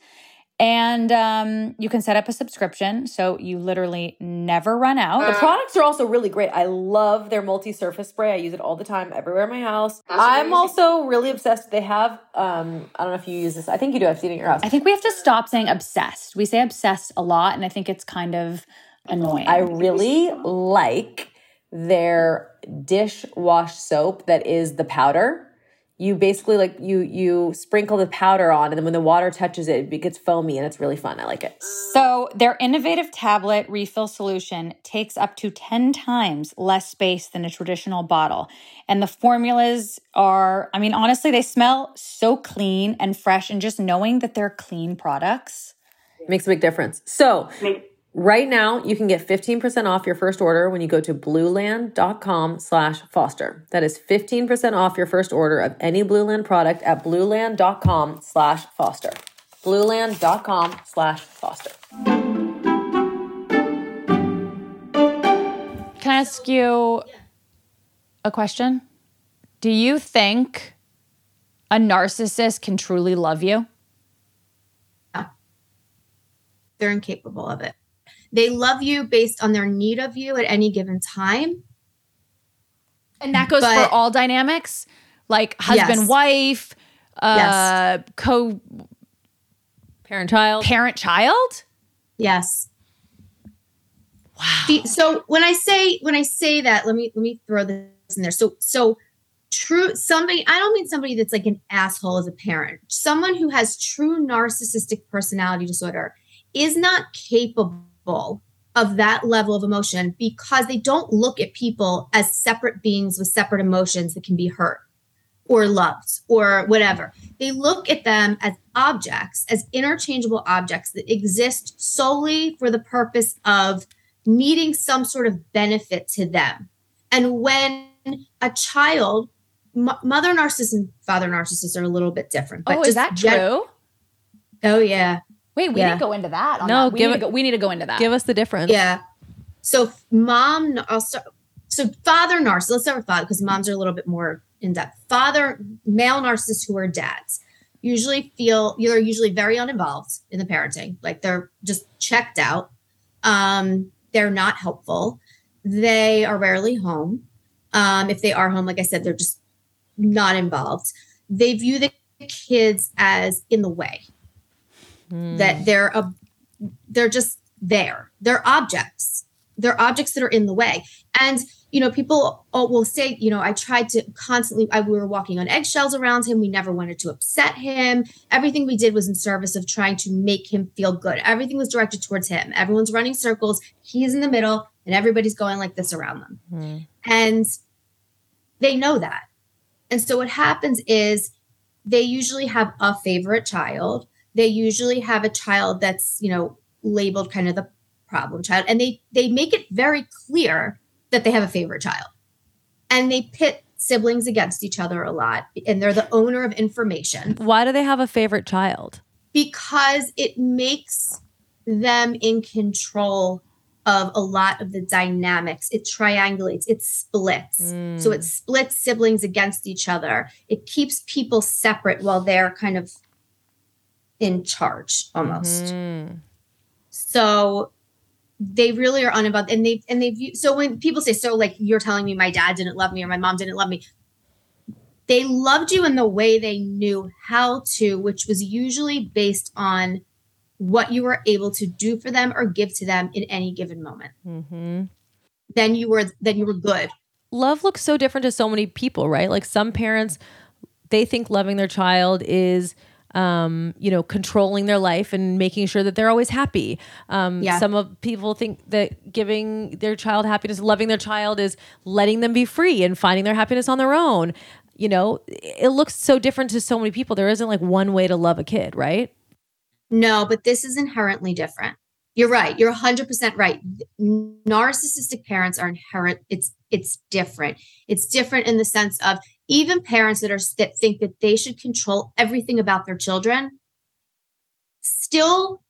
and um, you can set up a subscription so you literally never run out. The products are also really great. I love their multi-surface spray. I use it all the time everywhere in my house. I'm also really obsessed. They have um I don't know if you use this. I think you do. I've seen it at your house. I think we have to stop saying obsessed. We say obsessed a lot and I think it's kind of annoying. I really like their dishwash soap that is the powder. You basically like you you sprinkle the powder on and then when the water touches it, it gets foamy and it's really fun. I like it. So, their innovative tablet refill solution takes up to 10 times less space than a traditional bottle. And the formulas are, I mean, honestly, they smell so clean and fresh. And just knowing that they're clean products Makes a big difference. So Make- right now you can get 15% off your first order when you go to blueland.com slash foster. That is 15% off your first order of any Blueland product at blueland.com slash foster. Blueland.com slash foster. Can I ask you a question? Do you think a narcissist can truly love you? They're incapable of it. They love you based on their need of you at any given time. And that goes But- for all dynamics, like husband, Yes. wife, uh, co Parent child. parent, child. Yes. Wow. So when I say when I say that, let me let me throw this in there. So so true somebody I don't mean somebody that's like an asshole as a parent. Someone who has true narcissistic personality disorder is not capable of that level of emotion because they don't look at people as separate beings with separate emotions that can be hurt or loved or whatever. They look at them as objects, as interchangeable objects that exist solely for the purpose of needing some sort of benefit to them. And when a child, m- mother narcissist and father narcissist are a little bit different. oh, is that gen- true? oh, yeah. Wait, we Yeah. didn't go into that. On No, that. We, give need it- to go, we need to go into that. Give us the difference. Yeah. So mom, I'll start. So father narcissist. Let's start with father because moms are a little bit more in depth. Father, male narcissists who are dads usually feel you're usually very uninvolved in the parenting. Like they're just checked out. Um, they're not helpful. They are rarely home. Um, if they are home, like I said, they're just not involved. They view the kids as in the way. That hmm. they're a they're just there. They're objects. They're objects that are in the way. And you know, people oh, will say, you know, I tried to constantly. I, we were walking on eggshells around him. We never wanted to upset him. Everything we did was in service of trying to make him feel good. Everything was directed towards him. Everyone's running circles. He's in the middle, and everybody's going like this around them. Hmm. And they know that. And so what happens is they usually have a favorite child. They usually have a child that's, you know, labeled kind of the problem child and they they make it very clear that they have a favorite child. And they pit siblings against each other a lot and they're the owner of information Why do they have a favorite child? because it makes them in control of a lot of the dynamics. It triangulates, it splits. So hmm. it splits siblings against each other. It keeps people separate while they're kind of in charge almost. So they really are uninvolved and they and they so when people say so like you're telling me my dad didn't love me or my mom didn't love me they loved you in the way they knew how to which was usually based on what you were able to do for them or give to them in any given moment Mm-hmm. then you were then you were good love looks so different to so many people, right? Like some parents, they think loving their child is, um, you know, controlling their life and making sure that they're always happy. Um, Yeah. Some of people think that giving their child happiness, loving their child, is letting them be free and finding their happiness on their own. You know, it looks so different to so many people. There isn't like one way to love a kid, right? No, but this is inherently different. You're right. You're 100% right. Narcissistic parents are inherent it's it's different. It's different in the sense of even parents that are that think that they should control everything about their children still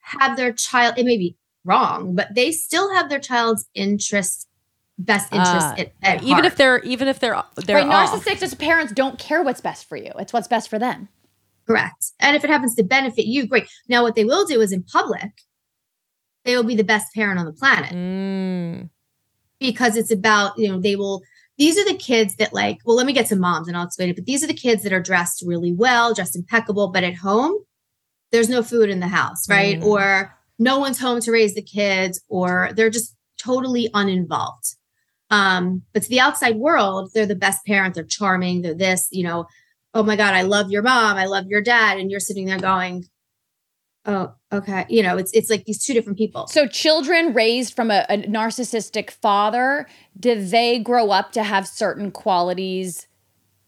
have their child it may be wrong, but they still have their child's interests best interest Ah, at, at even heart. if they're even if they're they're right, narcissistic parents don't care what's best for you. It's what's best for them. Correct. And if it happens to benefit you, great. Now, what they will do is in public, they will be the best parent on the planet Mm. because it's about, you know, they will, these are the kids that like, well, let me get to moms and I'll explain it, but these are the kids that are dressed really well, dressed impeccable, but at home, there's no food in the house, right? Mm. Or no one's home to raise the kids, or they're just totally uninvolved. Um, but to the outside world, they're the best parent. They're charming. They're this, you know, oh my God, I love your mom. I love your dad. And you're sitting there going, oh, okay. You know, it's, it's like these two different people. So, children raised from a, a narcissistic father, do they grow up to have certain qualities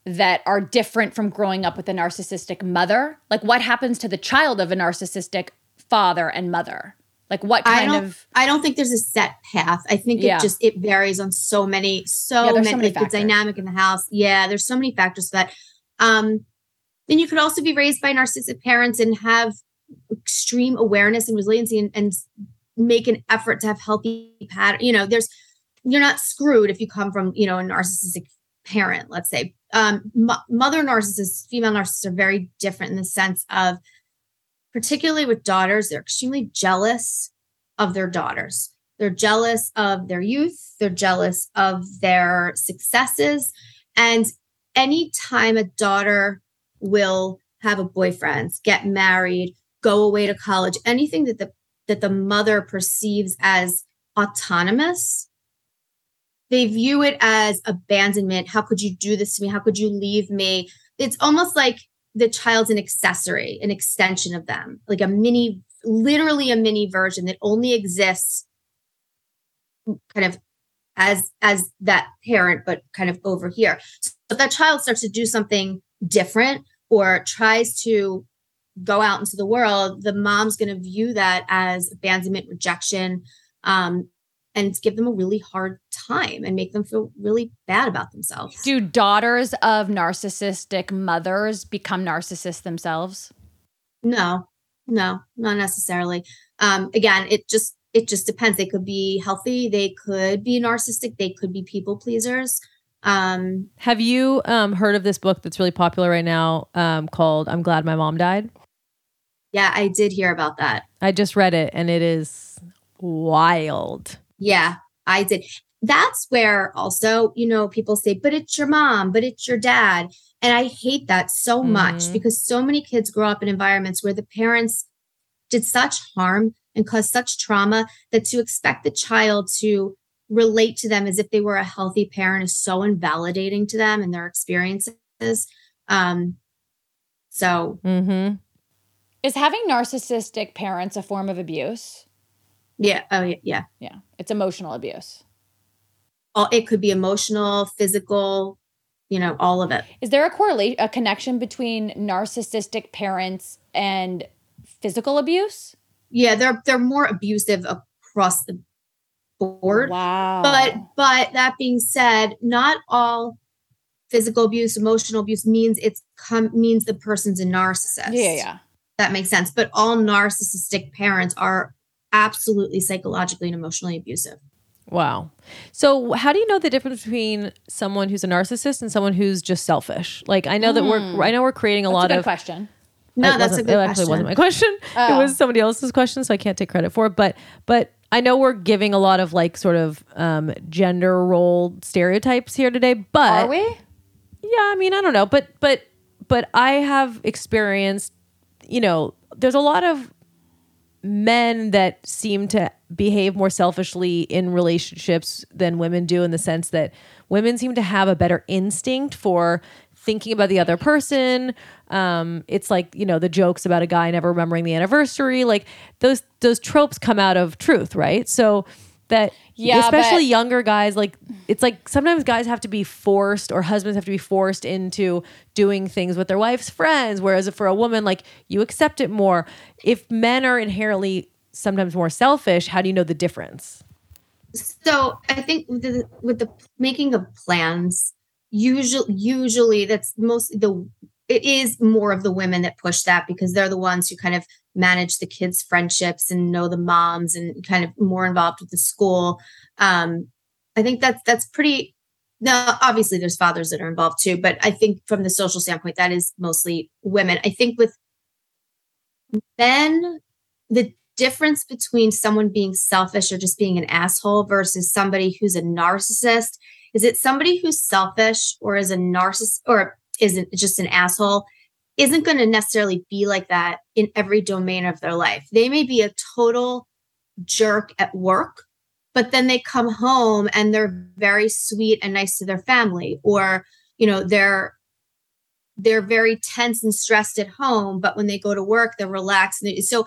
that are different from growing up with a narcissistic mother? Like, what happens to the child of a narcissistic father and mother? Like what I kind don't, of I don't think there's a set path. I think Yeah. it just it varies on so many, so Yeah, many, so many like the dynamic in the house. Yeah, there's so many factors to that. Um, then you could also be raised by narcissistic parents and have extreme awareness and resiliency and, and make an effort to have healthy pattern. You know, there's you're not screwed if you come from you know a narcissistic parent. Let's say um, mo- mother narcissists, female narcissists are very different in the sense of particularly with daughters, they're extremely jealous of their daughters. They're jealous of their youth, they're jealous of their successes. And anytime a daughter will have a boyfriend, get married, go away to college, anything that the that the mother perceives as autonomous, they view it as abandonment. How could you do this to me? How could you leave me? It's almost like the child's an accessory, an extension of them, like a mini, literally a mini version that only exists kind of as as that parent, but kind of over here. So if that child starts to do something different or tries to go out into the world, the mom's going to view that as abandonment, rejection, um, and give them a really hard time and make them feel really bad about themselves. do daughters of narcissistic mothers become narcissists themselves? No, no, not necessarily. Um, again, it just it just depends. They could be healthy, they could be narcissistic, they could be people pleasers. Um, Have you um, heard of this book that's really popular right now um, called "I'm Glad My Mom Died"? Yeah, I did hear about that. I just read it and it is wild. Yeah, I did. That's where also, you know, people say, but it's your mom, but it's your dad. And I hate that so much Mhm. because so many kids grow up in environments where the parents did such harm and caused such trauma that to expect the child to relate to them as if they were a healthy parent is so invalidating to them and their experiences. Um, so Mm-hmm. Is having narcissistic parents a form of abuse? yeah, oh yeah, yeah. Yeah, it's emotional abuse. All, it could be emotional, physical, you know, all of it. Is there a correlation, a connection between narcissistic parents and physical abuse? yeah they're they're more abusive across the board Wow. but but that being said not all physical abuse emotional abuse means it's come means the person's a narcissist yeah, yeah. That makes sense but all narcissistic parents are absolutely psychologically and emotionally abusive Wow. So, how do you know the difference between someone who's a narcissist and someone who's just selfish? Like, I know that we're, I know we're creating a That's lot a good of. question. no that's a wasn't- good it actually question wasn't my question. Oh. It was somebody else's question, so I can't take credit for it. But but I know we're giving a lot of like sort of um, gender role stereotypes here today. But Are we? yeah, I mean, I don't know, but but but I have experienced, you know, there's a lot of men that seem to behave more selfishly in relationships than women do in the sense that women seem to have a better instinct for thinking about the other person. Um it's like you know the jokes about a guy never remembering the anniversary. Like those those tropes come out of truth right? So that Yeah, especially but- younger guys like it's like sometimes guys have to be forced or husbands have to be forced into doing things with their wife's friends whereas for a woman like you accept it more. If men are inherently sometimes more selfish how do you know the difference? So i think with the, with the making of plans usually usually that's most the it is more of the women that push that because they're the ones who kind of manage the kids friendships and know the moms and kind of more involved with the school. Um i think that's that's pretty now obviously there's fathers that are involved too but i think from the social standpoint that is mostly women. I think with men the difference between someone being selfish or just being an asshole versus somebody who's a narcissist is it somebody who's selfish or is a narcissist or isn't just an asshole isn't going to necessarily be like that in every domain of their life. They may be a total jerk at work but then they come home and they're very sweet and nice to their family or you know they're they're very tense and stressed at home but when they go to work they're relaxed they, so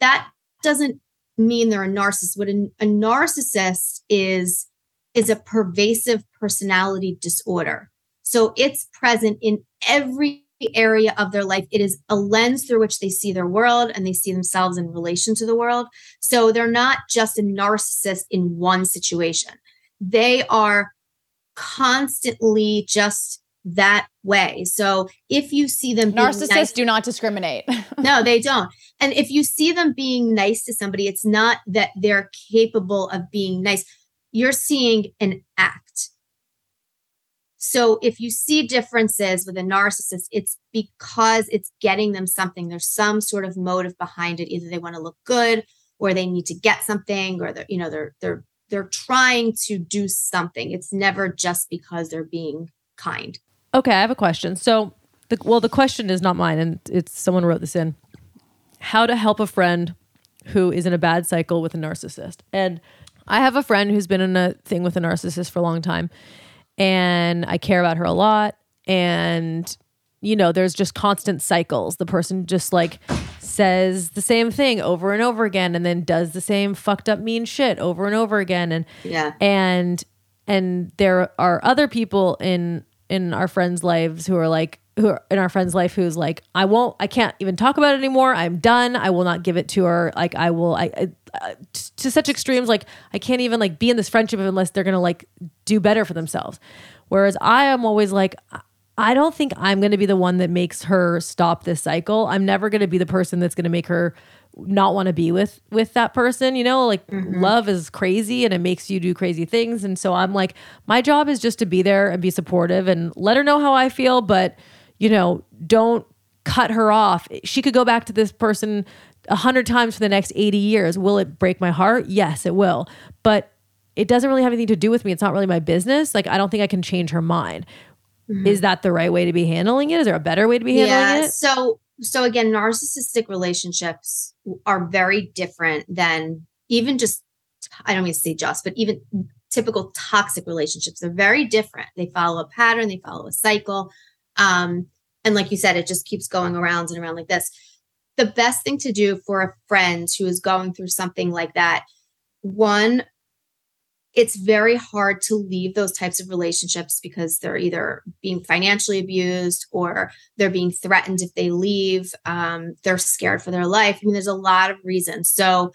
that doesn't mean they're a narcissist. What a, a narcissist is is a pervasive personality disorder so it's present in every area of their life. It is a lens through which they see their world and they see themselves in relation to the world. So they're not just a narcissist in one situation. They are constantly just that way. So if you see them being Narcissists nice- do not discriminate. no, they don't. And if you see them being nice to somebody, it's not that they're capable of being nice. You're seeing an act. So if you see differences with a narcissist, it's because it's getting them something. There's some sort of motive behind it. Either they want to look good or they need to get something or they're, you know, they're they're they're trying to do something. It's never just because they're being kind. Okay, I have a question. So, the, well, the question is not mine, and it's someone wrote this in. How to help a friend who is in a bad cycle with a narcissist? And I have a friend who's been in a thing with a narcissist for a long time, and I care about her a lot. And you know, there's just constant cycles. The person just like says the same thing over and over again, and then does the same fucked up mean shit over and over again, and Yeah. and and there are other people in in our friends' lives who are like who are in our friend's life who's like I won't I can't even talk about it anymore. I'm done. I will not give it to her. Like I will I, I uh, to such extremes like I can't even like be in this friendship unless they're to like do better for themselves. Whereas I am always like I- don't think I'm to be the one that makes her stop this cycle. I'm never to be the person that's to make her not want to be with with that person, you know? Like love is crazy and it makes you do crazy things and so I'm like my job is just to be there and be supportive and let her know how I feel, but you know, don't cut her off. She could go back to this person a hundred times for the next 80 years. Will it break my heart? Yes, it will. But it doesn't really have anything to do with me. It's not really my business. Like I don't think I can change her mind. Mm-hmm. Is that the right way to be handling it? Is there a better way to be handling yeah. it? So so again, narcissistic relationships are very different than even just I don't mean to say just, but even typical toxic relationships. They're very different. They follow a pattern, they follow a cycle. Um, and like you said, it just keeps going around and around like this. The best thing to do for a friend who is going through something like that, one, it's very hard to leave those types of relationships because they're either being financially abused or they're being threatened if they leave. Um, they're scared for their life. I mean, there's a lot of reasons. So,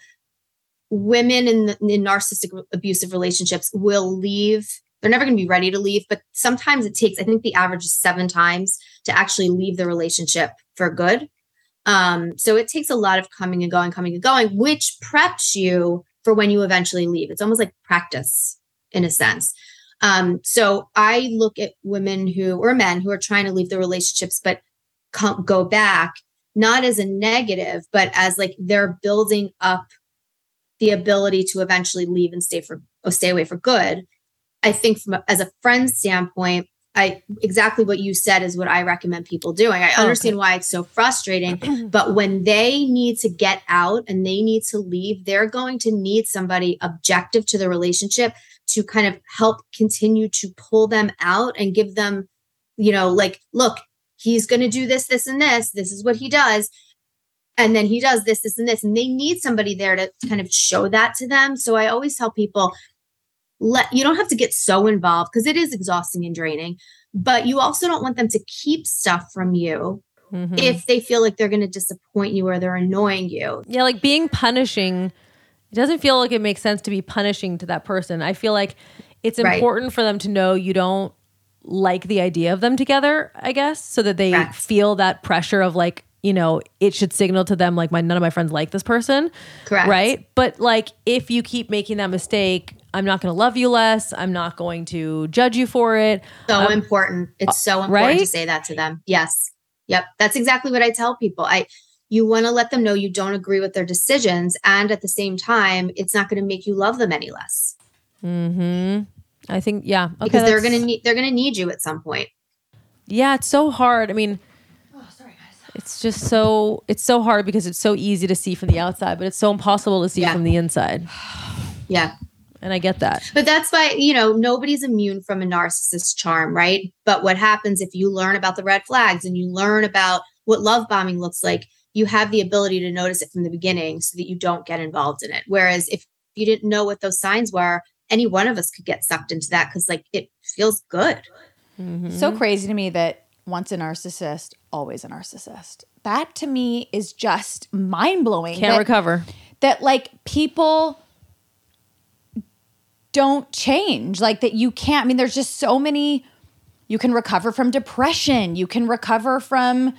women in, in narcissistic abusive relationships will leave. They're never going to be ready to leave, but sometimes it takes, I think the average is seven times to actually leave the relationship for good. Um, so it takes a lot of coming and going, coming and going, which preps you for when you eventually leave. It's almost like practice in a sense. Um, so I look at women who or men who are trying to leave the relationships but come, go back not as a negative, but as like they're building up the ability to eventually leave and stay for or stay away for good. I think from a, as a friend standpoint, I exactly what you said is what I recommend people doing. I understand why it's so frustrating, but when they need to get out and they need to leave, they're going to need somebody objective to the relationship to kind of help continue to pull them out and give them, you know, like, look, he's going to do this, this, and this. This is what he does. And then he does this, this, and this. And they need somebody there to kind of show that to them. So I always tell people, let you don't have to get so involved because it is exhausting and draining but you also don't want them to keep stuff from you Mhm. if they feel like they're going to disappoint you or they're annoying you Yeah, like being punishing. It doesn't feel like it makes sense to be punishing to that person. I feel like it's Right. important for them to know you don't like the idea of them together, I guess, so that they Correct. feel that pressure of like, you know, it should signal to them like my none of my friends like this person. Correct. Right? But like if you keep making that mistake, I'm not going to love you less. I'm not going to judge you for it. so Um, important it's so important right? to say that to them yes yep that's exactly what i tell people i you want to let them know you don't agree with their decisions and at the same time it's not going to make you love them any less Mhm. I think yeah, okay. because they're going to need they're going to need you at some point Yeah, it's so hard. I mean, it's just so it's so hard because it's so easy to see from the outside, but it's so impossible to see Yeah. from the inside. yeah And I get that. But that's why, you know, nobody's immune from a narcissist charm, right? But what happens if you learn about the red flags and you learn about what love bombing looks like, you have the ability to notice it from the beginning so that you don't get involved in it. Whereas if you didn't know what those signs were, any one of us could get sucked into that because like it feels good. Mm-hmm. So crazy to me that once a narcissist, always a narcissist. That to me is just mind blowing. Can't recover. That like people don't change. Like that you can't. I mean, there's just so many. You can recover from depression. You can recover from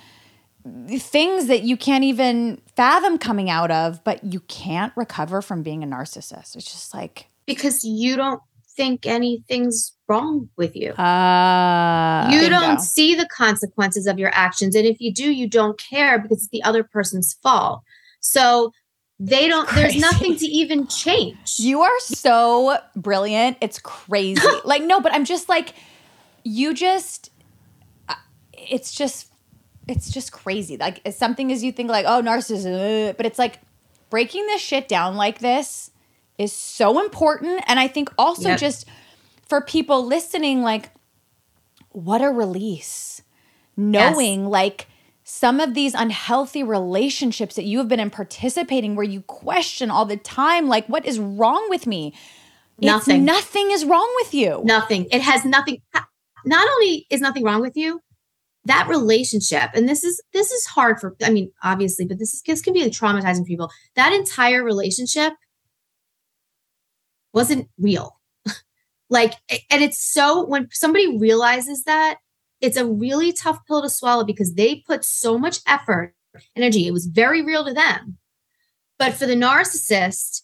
things that you can't even fathom coming out of, but you can't recover from being a narcissist. It's just like because you don't think anything's wrong with you. uh you don't see the consequences of your actions. And if you do, you don't care because it's the other person's fault. So they don't, there's nothing to even change. You are so brilliant. It's crazy. like, no, but I'm just like, you just, uh, it's just, it's just crazy. Like, it's something as you think, like, oh, narcissism, uh, but it's like breaking this shit down like this is so important. And I think also Yep. just for people listening, like, what a release. Knowing, like, some of these unhealthy relationships that you have been in participating where you question all the time, like, what is wrong with me? It's Nothing. nothing is wrong with you. nothing. It has nothing. Not only is nothing wrong with you, that relationship, and this is this is hard for. I mean, obviously, but this is this can be traumatizing for people. That entire relationship wasn't real. like, and it's so when somebody realizes that, it's a really tough pill to swallow because they put so much effort, energy. It was very real to them, but for the narcissist,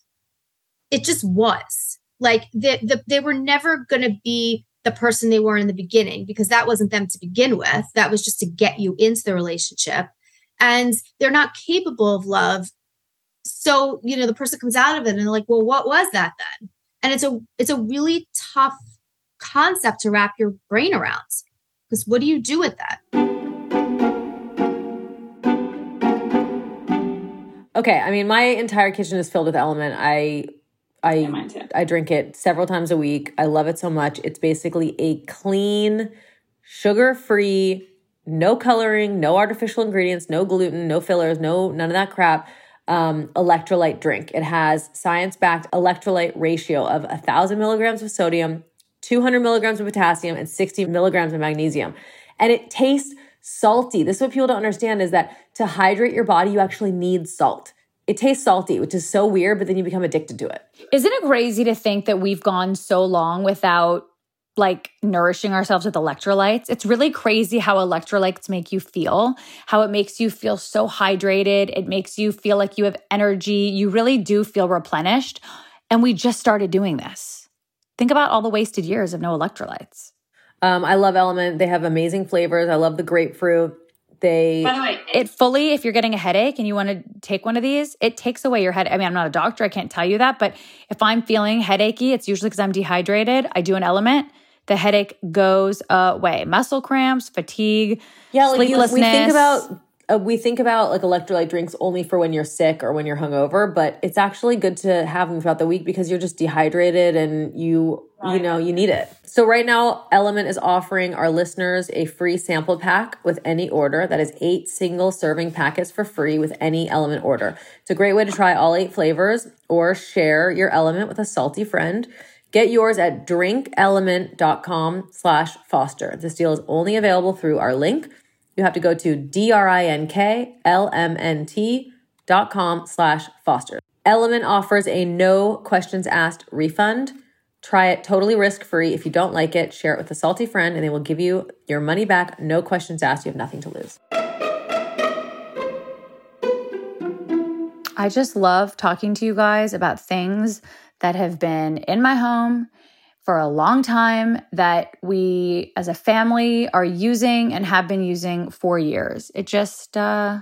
it just was. Like the, the, they were never going to be the person they were in the beginning because that wasn't them to begin with. That was just to get you into the relationship. And they're not capable of love. So you know the person comes out of it and they're like well what was that then? And it's a it's a really tough concept to wrap your brain around because what do you do with that Okay, I mean, my entire kitchen is filled with LMNT. I, I, mine too. I drink it several times a week. I love it so much. It's basically a clean, sugar-free, no coloring, no artificial ingredients, no gluten, no fillers, no none of that crap. Um, electrolyte drink. It has science-backed electrolyte ratio of a thousand milligrams of sodium, 200 milligrams of potassium, and 60 milligrams of magnesium, and it tastes salty. This is what people don't understand is that to hydrate your body, you actually need salt. It tastes salty, which is so weird, but then you become addicted to it. Isn't it crazy to think that we've gone so long without like nourishing ourselves with electrolytes? It's really crazy how electrolytes make you feel, how it makes you feel so hydrated. It makes you feel like you have energy. You really do feel replenished. And we just started doing this. Think about all the wasted years of no electrolytes. Um, I love LMNT. They have amazing flavors. I love the grapefruit. They By the way, It fully, if you're getting a headache and you want to take one of these, it takes away your head. I mean, I'm not a doctor, I can't tell you that, but if I'm feeling headachy, it's usually because I'm dehydrated. I do an LMNT, the headache goes away. Muscle cramps, fatigue, yeah, like you, sleeplessness. we think about uh, we think about like electrolyte drinks only for when you're sick or when you're hungover, but it's actually good to have them throughout the week because you're just dehydrated and you you know you need it. So right now, LMNT is offering our listeners a free sample pack with any order. That is eight single serving packets for free with any LMNT order. It's a great way to try all eight flavors or share your LMNT with a salty friend. Get yours at drinkLMNT.com slash foster. This deal is only available through our link. You have to go to D-R-I-N-K-L-M-N-T dot com slash foster. LMNT offers a no questions asked refund. Try it totally risk-free. If you don't like it, share it with a salty friend and they will give you your money back. No questions asked. You have nothing to lose. I just love talking to you guys about things that have been in my home for a long time that we as a family are using and have been using for years. It just, uh,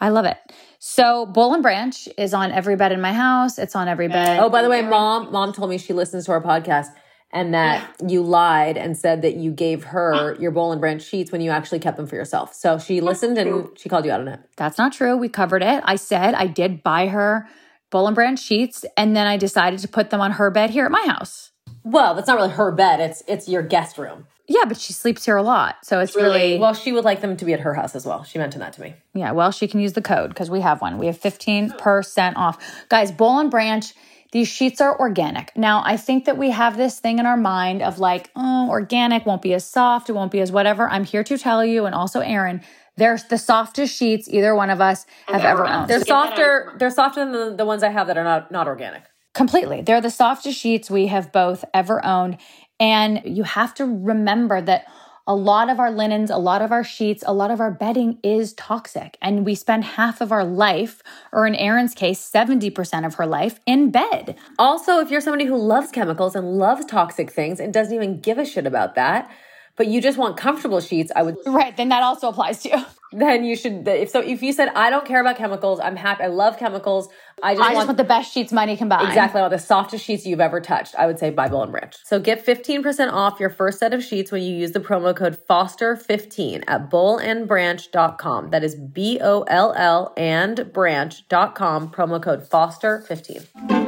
I love it. So, Boll and Branch is on every bed in my house. It's on every bed. Oh, by the way, mom, mom told me she listens to our podcast and that you lied and said that you gave her your Boll and Branch sheets when you actually kept them for yourself. So she listened and she called you out on it. That's not true. We covered it. I said I did buy her Boll and Branch sheets, and then I decided to put them on her bed here at my house. Well, that's not really her bed. It's it's your guest room. Yeah, but she sleeps here a lot. So it's really, Well, she would like them to be at her house as well. She mentioned that to me. yeah, well, she can use the code because we have one. We have 15% off. Guys, Boll and Branch These sheets are organic. Now, I think that we have this thing in our mind of like, oh, organic won't be as soft, it won't be as whatever. I'm here to tell you, and also Erin, they're the softest sheets either one of us have ever owned. They're softer. They're softer than the, the ones I have that are not not organic. Completely. They're the softest sheets we have both ever owned. And you have to remember that a lot of our linens, a lot of our sheets, a lot of our bedding is toxic. And we spend half of our life, or in Erin's case, 70% of her life in bed. Also, if you're somebody who loves chemicals and loves toxic things and doesn't even give a shit about that, but you just want comfortable sheets, I would Right. Then that also applies to you. then you should if so if you said I don't care about chemicals, I'm happy I love chemicals. I just, I just want the best sheets money can buy. Exactly. Want the softest sheets you've ever touched. I would say Boll and Branch. So get 15% off your first set of sheets when you use the promo code FOSTER15 at bollandbranch.com. That is B O L L and branch.com, promo code FOSTER15.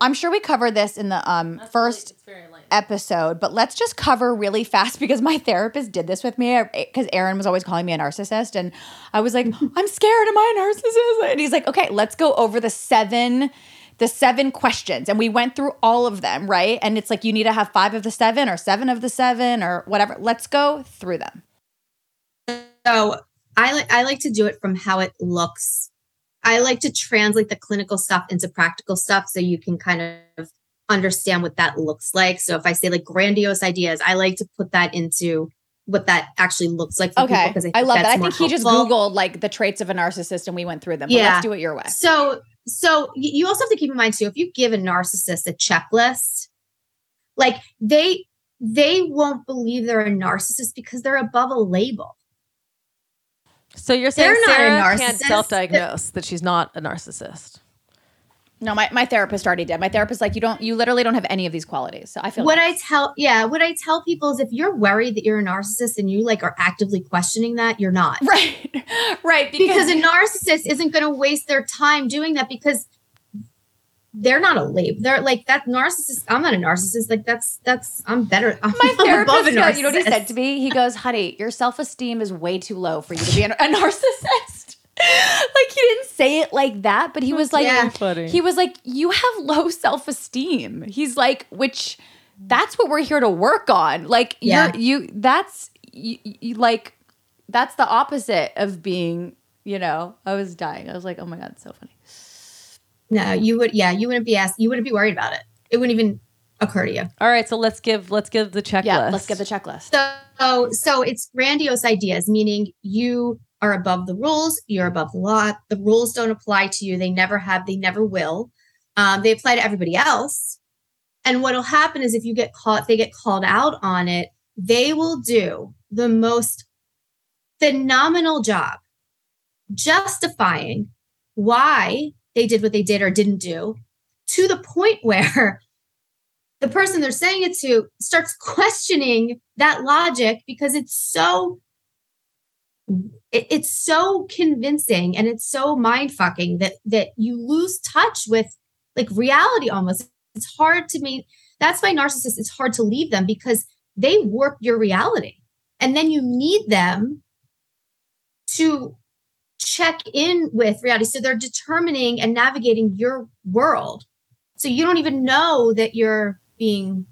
I'm sure we covered this in the um, first episode, but let's just cover really fast because my therapist did this with me because Erin was always calling me a narcissist. And I was like, I'm scared. Am I a narcissist? And he's like, okay, let's go over the seven. The seven questions, and we went through all of them, right? And it's like you need to have five of the seven, or seven of the seven, or whatever. Let's go through them. So I like I like to do it from how it looks. I like to translate the clinical stuff into practical stuff so you can kind of understand what that looks like. So if I say like grandiose ideas, I like to put that into what that actually looks like for Okay, people because I, love that. I think he just googled like the traits of a narcissist, and we went through them. But Yeah. let's do it your way. So, so you also have to keep in mind too, if you give a narcissist a checklist, like they they won't believe they're a narcissist because they're above a label. So you're saying They're Sara can't self-diagnose that she's not a narcissist. No, my, my therapist already did. My therapist like you don't you literally don't have any of these qualities. So I feel What I tell, yeah, what I tell people is if you're worried that you're a narcissist and you like are actively questioning that, you're not. right, right Because a narcissist isn't going to waste their time doing that because they're not a label. They're like that narcissist. I'm not a narcissist. Like that's that's I'm better. I'm, my I'm above therapist, a goes- you know what he said to me? He goes, "Honey, your self esteem is way too low for you to be a, a narcissist." like he didn't say it like that, but he was like, Yeah. he was like, "You have low self esteem." He's like, which that's what we're here to work on. Like Yeah. you're you that's you, you like that's the opposite of being. You know, I was dying. I was like, "Oh my god, it's so funny." No, you would. Yeah, you wouldn't be asked. You wouldn't be worried about it. It wouldn't even occur to you. All right, so let's give let's give the checklist. Yeah, let's get the checklist. So, so it's grandiose ideas, meaning you are above the rules. You're above the law. The rules don't apply to you. They never have. They never will. Um, they apply to everybody else. And what'll happen is if you get caught, they get called out on it, they will do the most phenomenal job justifying why they did what they did or didn't do to the point where the person they're saying it to starts questioning that logic because it's so it- it's so convincing and it's so mind fucking that that you lose touch with like reality almost. It's hard to me that's why narcissists it's hard to leave them because they warp your reality. And then you need them to check in with reality so they're determining and navigating your world so you don't even know that you're being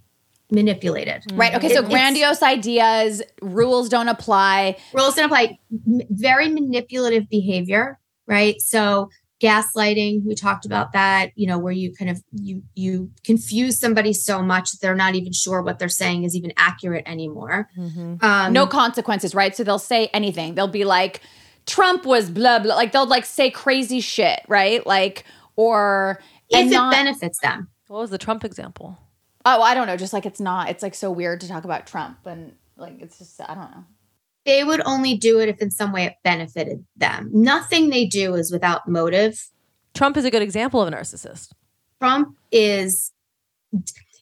manipulated Right. Okay. So It- it's- grandiose ideas, rules don't apply. rules don't apply M- very manipulative behavior right so gaslighting we talked about that you know where you kind of you you confuse somebody so much that they're not even sure what they're saying is even accurate anymore Mhm. um no consequences, right? So they'll say anything. They'll be like, Trump was blah blah. Like they'll like say crazy shit, right? Like or if it not- benefits them What was the Trump example? oh, I don't know. Just like it's not. It's like so weird to talk about Trump and like it's just I don't know. they would only do it if in some way it benefited them nothing they do is without motive Trump is a good example of a narcissist. Trump is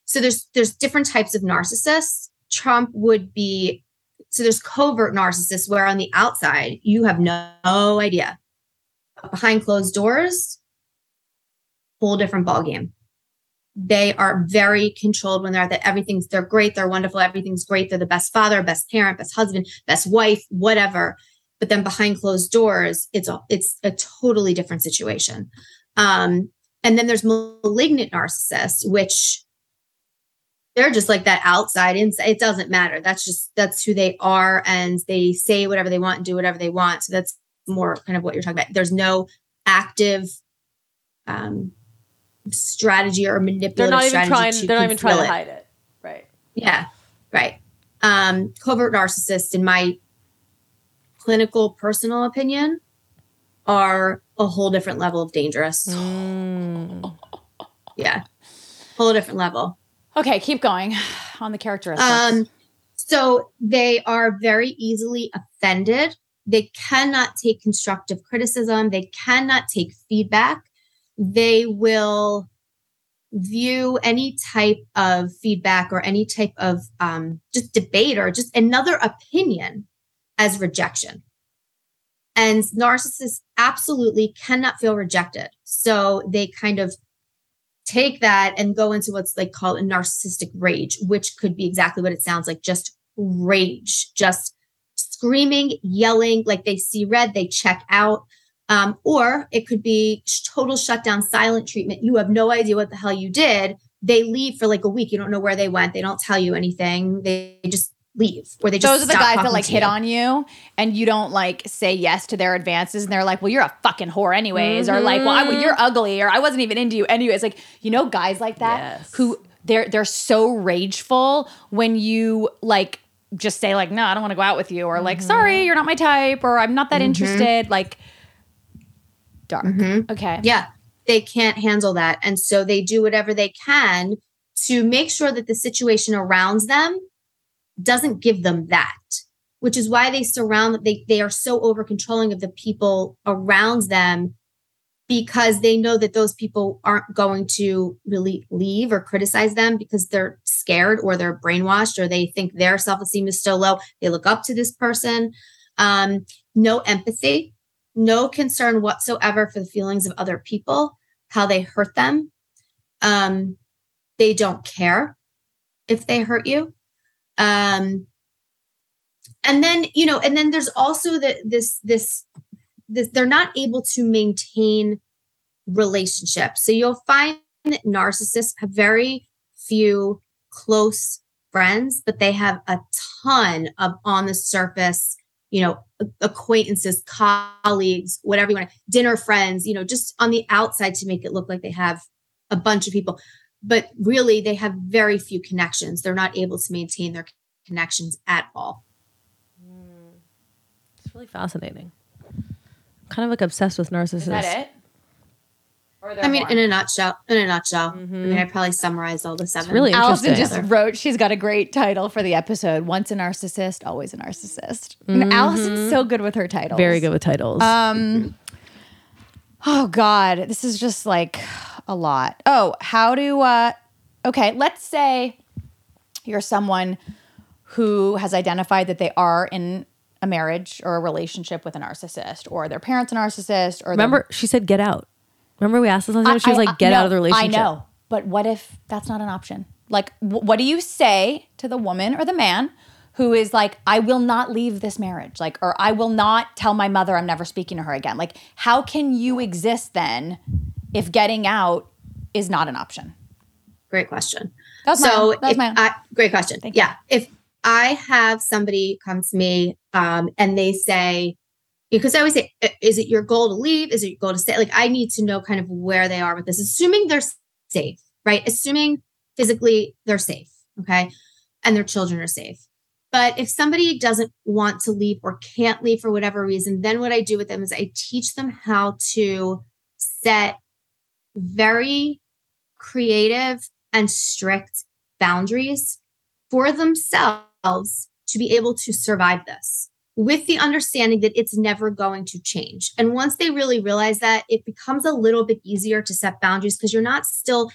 so there's there's different types of narcissists. Trump would be so there's covert narcissists where on the outside you have no, no idea. Behind closed doors, whole different ballgame. They are very controlled when they're at that everything's they're great, they're wonderful, everything's great, they're the best father, best parent, best husband, best wife, whatever. but then behind closed doors, it's a, it's a totally different situation. Um, and then there's malignant narcissists, which they're just like that outside inside. It doesn't matter. That's just that's who they are, and they say whatever they want and do whatever they want. So that's more kind of what you're talking about. There's no active um, strategy or manipulative. They're not even trying. They're not even trying to hide it. Right. Yeah, right. Um, covert narcissists, in my clinical personal opinion, are a whole different level of dangerous. Mm. Yeah, whole different level. Okay, keep going on the characteristics. Um, so they are very easily offended. They cannot take constructive criticism. They cannot take feedback. They will view any type of feedback or any type of um, just debate or just another opinion as rejection. And narcissists absolutely cannot feel rejected. So they kind of take that and go into what's like called a narcissistic rage, which could be exactly what it sounds like just rage, just screaming, yelling, like they see red, they check out. Um, or it could be total shutdown, silent treatment. You have no idea what the hell you did. They leave for like a week. You don't know where they went. They don't tell you anything. They just leave or they just Those are the guys that like hit you. on you and you don't like say yes to their advances and they're like, well, you're a fucking whore anyways. Or like, well, I, you're mm-hmm. ugly or I wasn't even into you anyways. Like, you know, guys like that Yes. who they're, they're so rageful when you like just say like, no, I don't want to go out with you or like, mm-hmm. sorry, you're not my type or I'm not that mm-hmm. interested. Like dark. Okay. Yeah, they can't handle that. And so they do whatever they can to make sure that the situation around them doesn't give them that, which is why they surround they they are so over controlling of the people around them because they know that those people aren't going to really leave or criticize them because they're scared or they're brainwashed or they think their self-esteem is still low. They look up to this person. Um, no empathy, no concern whatsoever for the feelings of other people, how they hurt them. Um, they don't care if they hurt you. Um, and then you know, and then there's also the this this this they're not able to maintain relationships. So you'll find that narcissists have very few close friends, but they have a ton of on the surface, you know, acquaintances, colleagues, whatever you want, dinner friends, you know, just on the outside to make it look like they have a bunch of people. But really, they have very few connections. They're not able to maintain their connections at all. Mm. It's really fascinating. kind of like obsessed with narcissists. Is that it? Or are there I mean, more? in a nutshell, in a nutshell. I mean, mm-hmm. I probably summarized all the seven. really Allison interesting. just wrote, she's got a great title for the episode. Once a narcissist, always a narcissist. And mm-hmm. Allison's so good with her titles. Very good with titles. Um, oh God, this is just like a lot. Oh, how do uh, okay, let's say you're someone who has identified that they are in a marriage or a relationship with a narcissist or their parents a narcissist or Remember, she said get out. Remember we asked this last time? She was I- like, I- get no, out of the relationship. I know. But what if that's not an option? Like, wh- what do you say to the woman or the man who is like, I will not leave this marriage? Like, or I will not tell my mother I'm never speaking to her again. Like, how can you exist then if getting out is not an option? Great question. That was so mine. That was. I, great question. Thank you. yeah. If I have somebody come to me um, and they say, because I always say, is it your goal to leave? Is it your goal to stay? Like, I need to know kind of where they are with this, assuming they're safe, right? Assuming physically they're safe, okay? And their children are safe. But if somebody doesn't want to leave or can't leave for whatever reason, then what I do with them is I teach them how to set very creative and strict boundaries for themselves to be able to survive this with the understanding that it's never going to change. And once they really realize that, it becomes a little bit easier to set boundaries because you're not still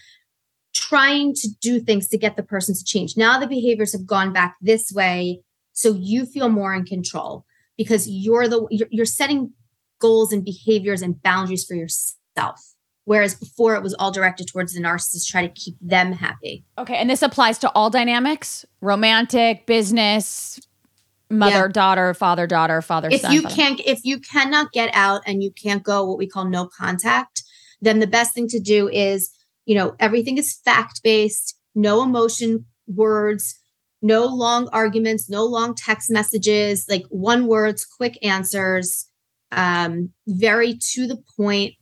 trying to do things to get the person to change. Now the behaviors have gone back this way, so you feel more in control because you're the you're, setting goals and behaviors and boundaries for yourself. Whereas before it was all directed towards the narcissist, try to keep them happy. Okay, and this applies to all dynamics romantic, business, mother Yeah. daughter, father daughter, father if son. you father- can't if you cannot get out and you can't go what we call no contact then the best thing to do is you know everything is fact based no emotion words no long arguments no long text messages like one words quick answers um very to the point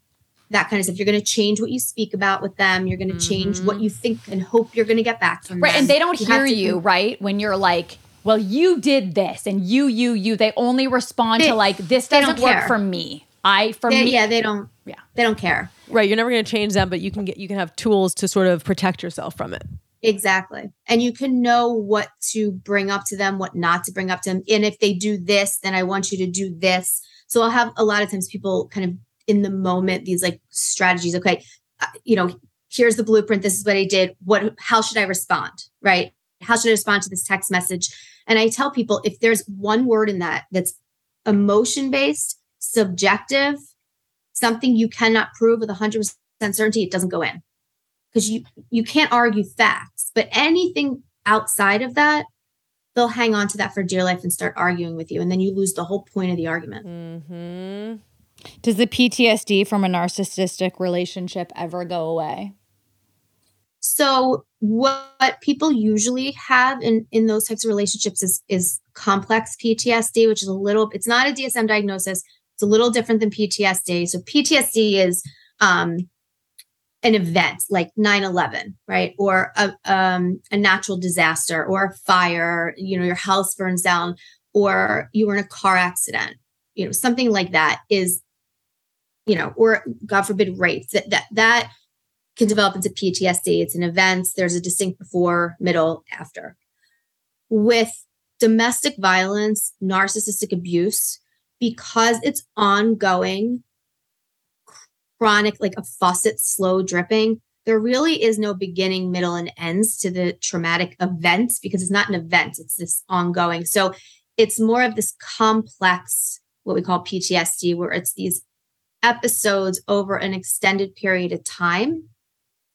that kind of stuff you're going to change what you speak about with them you're going to change what mm-hmm. you think and hope you're going to get back from Right. them. And they don't You hear to- you, right? When you're like, well, you did this and you, you, you. They only respond They- to like, this doesn't don't work care. for me. I, for they- me. yeah they don't Yeah. they don't care Right. You're never going to change them, but you can get you can have tools to sort of protect yourself from it. Exactly. And you can know what to bring up to them, what not to bring up to them. And if they do this, then I want you to do this. So I'll have a lot of times people kind of in the moment, these like strategies. Okay, uh, you know, here's the blueprint. This is what I did. What, how should I respond? Right? How should I respond to this text message? And I tell people if there's one word in that that's emotion based, subjective, something you cannot prove with 100% certainty, it doesn't go in because you you can't argue facts but anything outside of that they'll hang on to that for dear life and start arguing with you and then you lose the whole point of the argument Mm-hmm. Does the PTSD from a narcissistic relationship ever go away? so what people usually have in in those types of relationships is is complex ptsd which is a little it's not a dsm diagnosis. It's a little different than ptsd so ptsd is um an event like 9-11 right? Or a, um, a natural disaster or a fire you know your house burns down or you were in a car accident you know something like that is you know or god forbid rape that that that can develop into ptsd it's an event. There's a distinct before middle after. With domestic violence narcissistic abuse because it's ongoing chronic, like a faucet slow dripping, there really is no beginning, middle, and ends to the traumatic events because it's not an event, it's this ongoing. So it's more of this complex, what we call PTSD, where it's these episodes over an extended period of time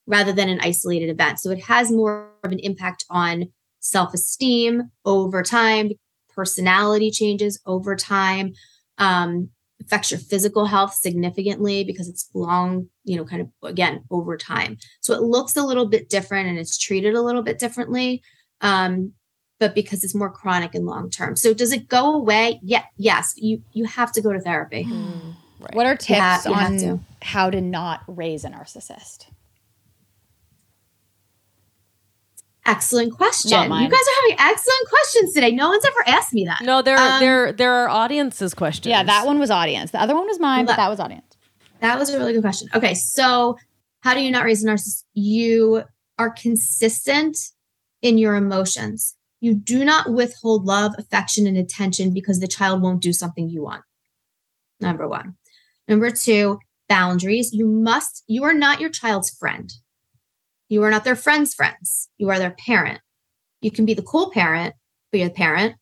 rather than an isolated event. So it has more of an impact on self esteem over time, personality changes over time. Um, affects your physical health significantly because it's long, you know, kind of again over time. So it looks a little bit different and it's treated a little bit differently. Um, but because it's more chronic and long term. So does it go away? Yeah, yes. You you have to go to therapy. What are tips Yeah, on to. how to not raise a narcissist? Excellent question. You guys are having excellent questions today. No one's ever asked me that. No, there Um, there there are audiences questions. Yeah, that one was audience. The other one was mine, but that was audience. That was a really good question. Okay, so how do you not raise a narcissist? You are consistent in your emotions. You do not withhold love, affection, and attention because the child won't do something you want. Number one. Number two, boundaries. You must, you are not your child's friend. You are not their friend's friends. You are their parent. You can be the cool parent, but you're the parent.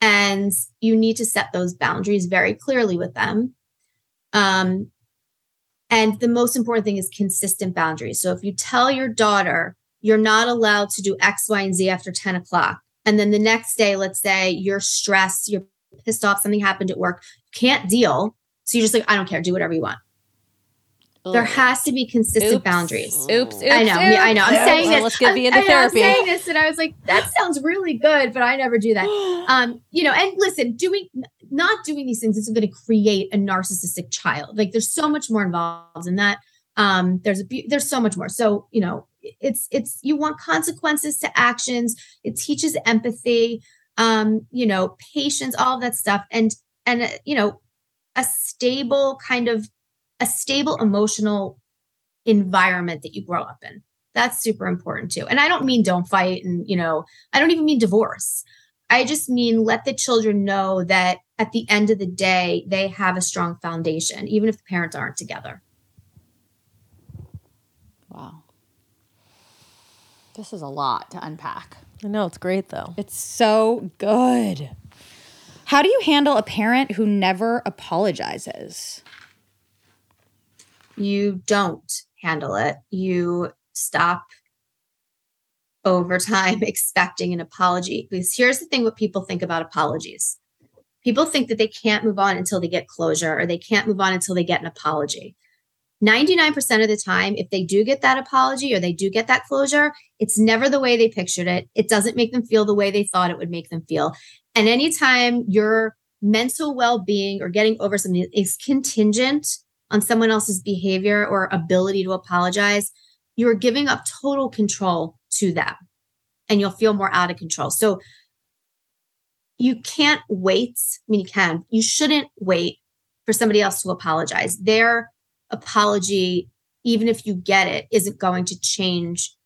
And you need to set those boundaries very clearly with them. Um, and the most important thing is consistent boundaries. So if you tell your daughter you're not allowed to do X, Y, and Z after 10 o'clock, and then the next day, let's say you're stressed, you're pissed off, something happened at work, you can't deal. So you're just like, I don't care, do whatever you want. There has to be consistent Oops. boundaries. Oops, oops, I know, me- I know. I'm Oops. saying Well, this. let's get I'm- into I know, therapy. I'm saying this, and I was like, that sounds really good, but I never do that. Um, you know, and listen, doing not doing these things isn't going to create a narcissistic child. Like, there's so much more involved in that. Um, there's a there's so much more. So you know, it's it's you want consequences to actions. It teaches empathy. Um, you know, patience, all that stuff, and and uh, you know, a stable kind of a stable emotional environment that you grow up in. That's super important too. And I don't mean don't fight and, you know, I don't even mean divorce. I just mean let the children know that at the end of the day, they have a strong foundation, even if the parents aren't together. Wow. This is a lot to unpack. I know it's great though. It's so good. How do you handle a parent who never apologizes? You don't handle it. You stop over time expecting an apology. Because here's the thing what people think about apologies people think that they can't move on until they get closure or they can't move on until they get an apology. 99% of the time, if they do get that apology or they do get that closure, it's never the way they pictured it. It doesn't make them feel the way they thought it would make them feel. And anytime your mental well being or getting over something is contingent on someone else's behavior or ability to apologize, you're giving up total control to them and you'll feel more out of control. So you can't wait. I mean, you can, you shouldn't wait for somebody else to apologize. Their apology, even if you get it, isn't going to change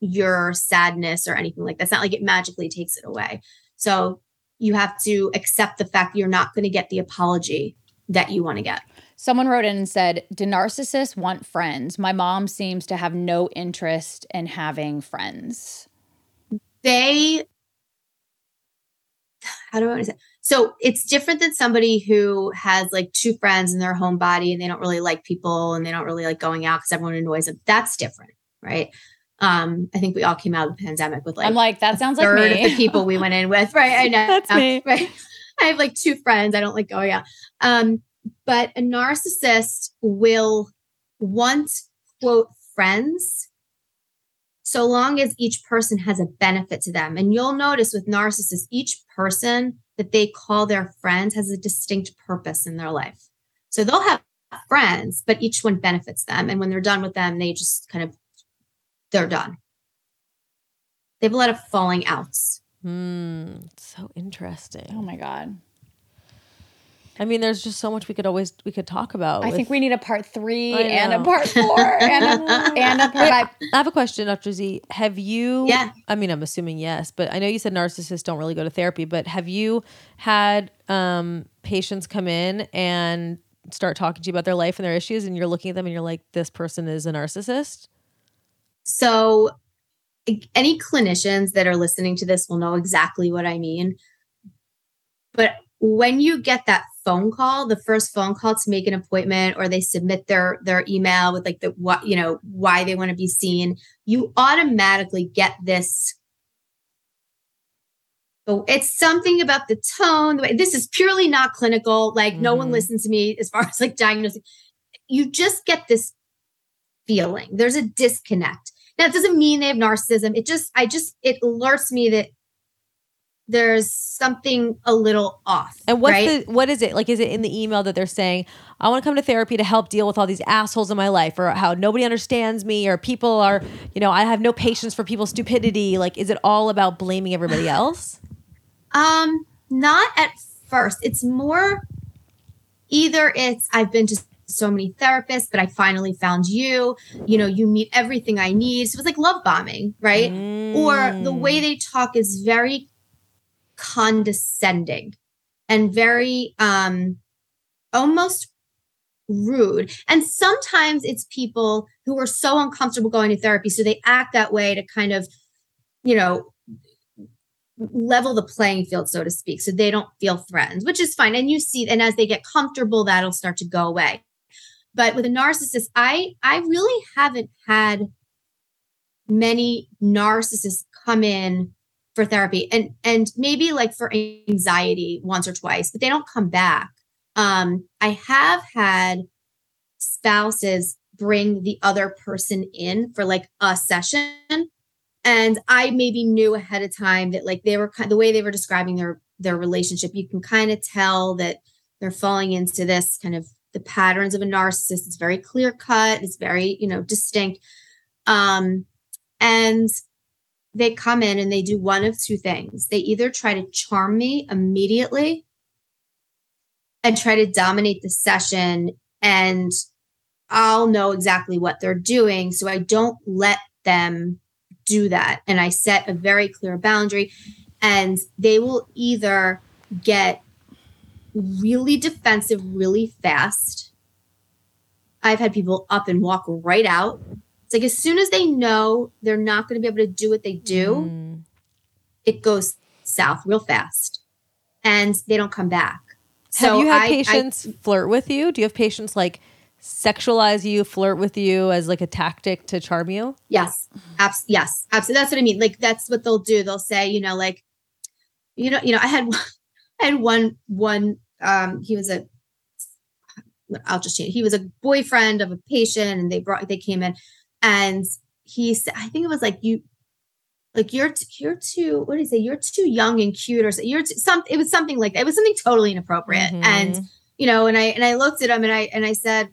your sadness or anything like that. It's not like it magically takes it away. So you have to accept the fact you're not going to get the apology that you want to get. Someone wrote in and said, Do narcissists want friends? My mom seems to have no interest in having friends. They, how do I want to say? So it's different than somebody who has like two friends in their homebody and they don't really like people and they don't really like going out because everyone annoys them. That's different, right? Um, I think we all came out of the pandemic with like I'm like, that sounds like third me. of the people we went in with, right? I know. That's me. Right. I have like two friends. I don't like going out. Um, but a narcissist will want quote friends so long as each person has a benefit to them. And you'll notice with narcissists, each person that they call their friends has a distinct purpose in their life. So they'll have friends, but each one benefits them. And when they're done with them, they just kind of they're done. They have a lot of falling outs. Hmm. So interesting. Oh my God. I mean, there's just so much we could always we could talk about. I with- think we need a part three and a part four and a, and a part five. I have a question, Dr. Z. Have you? Yeah. I mean, I'm assuming yes, but I know you said narcissists don't really go to therapy. But have you had um, patients come in and start talking to you about their life and their issues, and you're looking at them and you're like, "This person is a narcissist." So, any clinicians that are listening to this will know exactly what I mean. But when you get that phone call, the first phone call to make an appointment, or they submit their their email with like the what you know why they want to be seen, you automatically get this. So it's something about the tone. The way this is purely not clinical. Like no one Mhm. listens to me as far as like diagnosing. You just get this feeling. There's a disconnect. Now it doesn't mean they have narcissism. It just, I just, it alerts me that there's something a little off. And what's right? the what is it like? Is it in the email that they're saying, "I want to come to therapy to help deal with all these assholes in my life," or how nobody understands me, or people are, you know, I have no patience for people's stupidity? Like, is it all about blaming everybody else? Um, not at first. It's more either it's I've been to so many therapists, but I finally found you. You know, you meet everything I need. So it's like love bombing, right? Or the way they talk is very condescending and very um almost rude. And sometimes it's people who are so uncomfortable going to therapy, so they act that way to kind of, you know, level the playing field, so to speak, so they don't feel threatened, which is fine. And you see, and as they get comfortable, that'll start to go away. But with a narcissist, I I really haven't had many narcissists come in for therapy and and maybe like for anxiety once or twice, but they don't come back. Um, I have had spouses bring the other person in for like a session and i maybe knew ahead of time that like they were the way they were describing their their relationship you can kind of tell that they're falling into this kind of the patterns of a narcissist it's very clear cut it's very you know distinct um and they come in and they do one of two things they either try to charm me immediately and try to dominate the session and I'll know exactly what they're doing. So I don't let them do that. And I set a very clear boundary. And they will either get really defensive really fast. I've had people up and walk right out. It's like as soon as they know they're not going to be able to do what they do, Mm. it goes south real fast and they don't come back. Have you had I- I- patients flirt with you? Do you have patients like sexualize you, flirt with you as like a tactic to charm you? Yes. Abs- yes. Absolutely. That's what I mean. Like that's what they'll do. They'll say, you know, like, you know, you know, I had I had one one um he was a I'll just change. He was a boyfriend of a patient and they brought they came in and he said I think it was like you like you're t- you're too what do you say you're too young and cute or so you're too, some it was something like that. It was something totally inappropriate Mhm. and you know and I and I looked at him and I and I said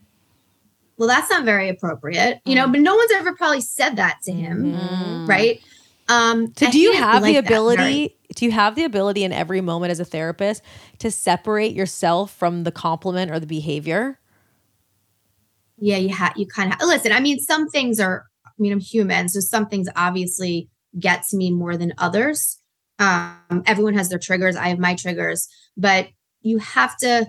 well that's not very appropriate you know but no one's ever probably said that to him Mhm. right um So do you have the like that. ability very- do you have the ability in every moment as a therapist to separate yourself from the compliment or the behavior? yeah you have you kind of listen i mean some things are i mean i'm human so some things obviously get to me more than others. Um everyone has their triggers i have my triggers but you have to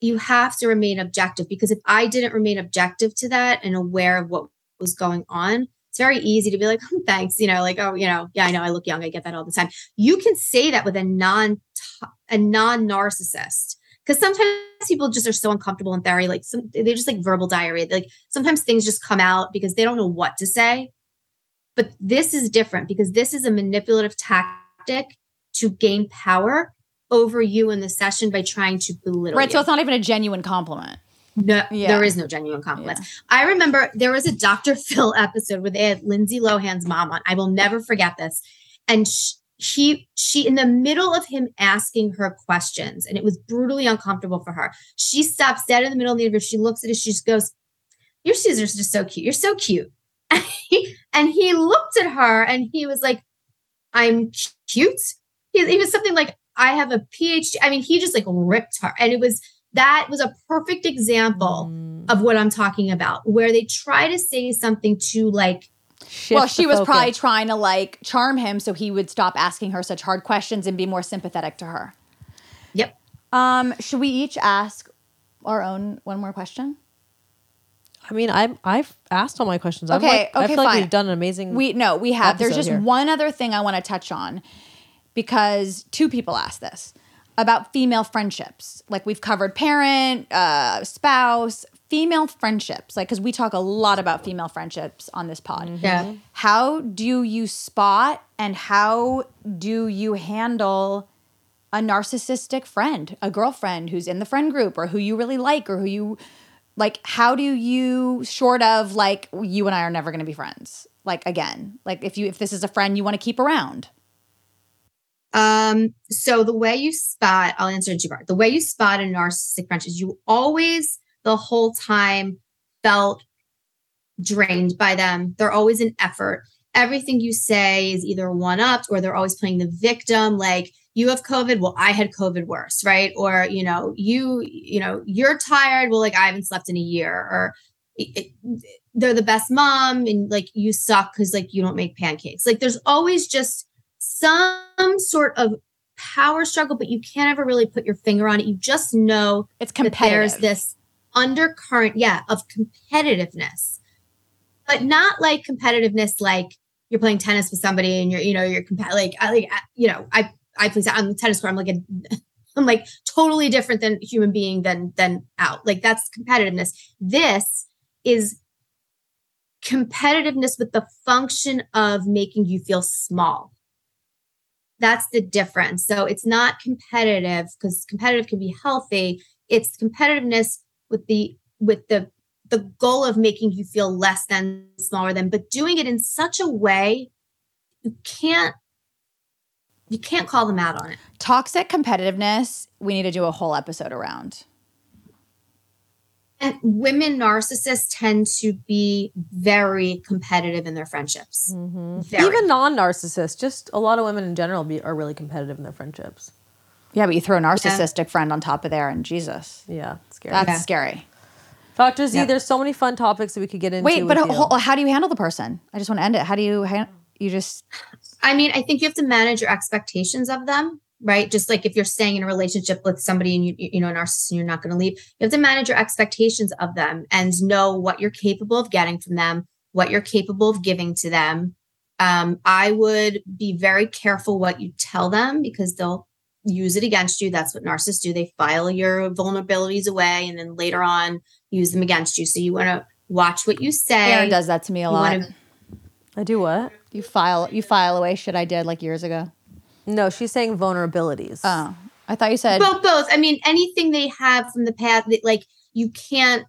you have to remain objective because if i didn't remain objective to that and aware of what was going on it's very easy to be like oh, thanks you know like oh you know yeah i know i look young i get that all the time you can say that with a non a non narcissist because sometimes people just are so uncomfortable in therapy like some they're just like verbal diarrhea like sometimes things just come out because they don't know what to say but this is different because this is a manipulative tactic to gain power over you in the session by trying to belittle Right. you. So it's not even a genuine compliment. No, Yeah. there is no genuine compliments. I remember there was a Dr. Phil episode where they had Lindsay Lohan's mom on. I will never forget this. And sh- he, she, in the middle of him asking her questions, and it was brutally uncomfortable for her. She stops dead in the middle of the interview. She looks at it. She just goes, "Your scissors are just so cute. You're so cute." And he, and he looked at her, and he was like, "I'm cute." He, he was something like, "I have a PhD." I mean, he just like ripped her, and it was that was a perfect example Mm. of what I'm talking about, where they try to say something to like, Shift well, she was probably trying to like charm him so he would stop asking her such hard questions and be more sympathetic to her. yep, Um, should we each ask our own one more question? I mean, I'm I've asked all my questions. I'm Okay, like, I okay, feel like we've done an amazing. We no, we have. There's just here. one other thing I want to touch on because two people asked this about female friendships. Like we've covered parent, uh, spouse, female friendships. Like because we talk a lot about female friendships on this pod. Mm-hmm. yeah. How do you spot and how do you handle a narcissistic friend, a girlfriend who's in the friend group or who you really like or who you like how do you short of like you and I are never going to be friends? Like again, like if you if this is a friend you want to keep around. Um, so the way you spot, I'll answer two parts. The way you spot a narcissistic friend is you always the whole time felt drained by them. They're always an effort. Everything you say is either one upped or they're always playing the victim. Like you have COVID, well, I had COVID worse, right? Or you know, you you know, you're tired. Well, like I haven't slept in a year, or it, it- they're the best mom, and like you suck because like you don't make pancakes. Like there's always just some sort of power struggle, but you can't ever really put your finger on it. You just know It's that there's this undercurrent, yeah, of competitiveness, but not like competitiveness like you're playing tennis with somebody and you're, you know, you're comp- like, I like, I- you know, I, I play on the tennis court. I'm like, a, I'm like totally different than human being than, than out. Like that's competitiveness. This is competitiveness with the function of making you feel small. That's the difference. So it's not competitive because competitive can be healthy. It's competitiveness with the with the the goal of making you feel less than smaller than, but doing it in such a way you can't you can't call them out on it. Toxic competitiveness, we need to do a whole episode around. And women narcissists tend to be very competitive in their friendships. Mhm. Even non-narcissists, just a lot of women in general be, are really competitive in their friendships. Yeah, but you throw a narcissistic friend on top of there and Jesus. Yeah, it's scary. That's Yeah. scary. Dr. Z, Yeah. there's so many fun topics that we could get into. Wait, but with you. how do you handle the person? I just want to end it. How do you han- you just I mean, I think you have to manage your expectations of them, right? Just like if you're staying in a relationship with somebody and you you know, a narcissist and you're not going to leave, you have to manage your expectations of them and know what you're capable of getting from them, what you're capable of giving to them. Um, I would be very careful what you tell them because they'll use it against you. That's what narcissists do. They file your vulnerabilities away and then later on use them against you. So you want to watch what you say. Erin does that to me a You lot. wanna- I do what? you file you file away shit I did like years ago. No, she's saying vulnerabilities. Oh, I thought you said Both, both. I mean, anything they have from the past that like you can't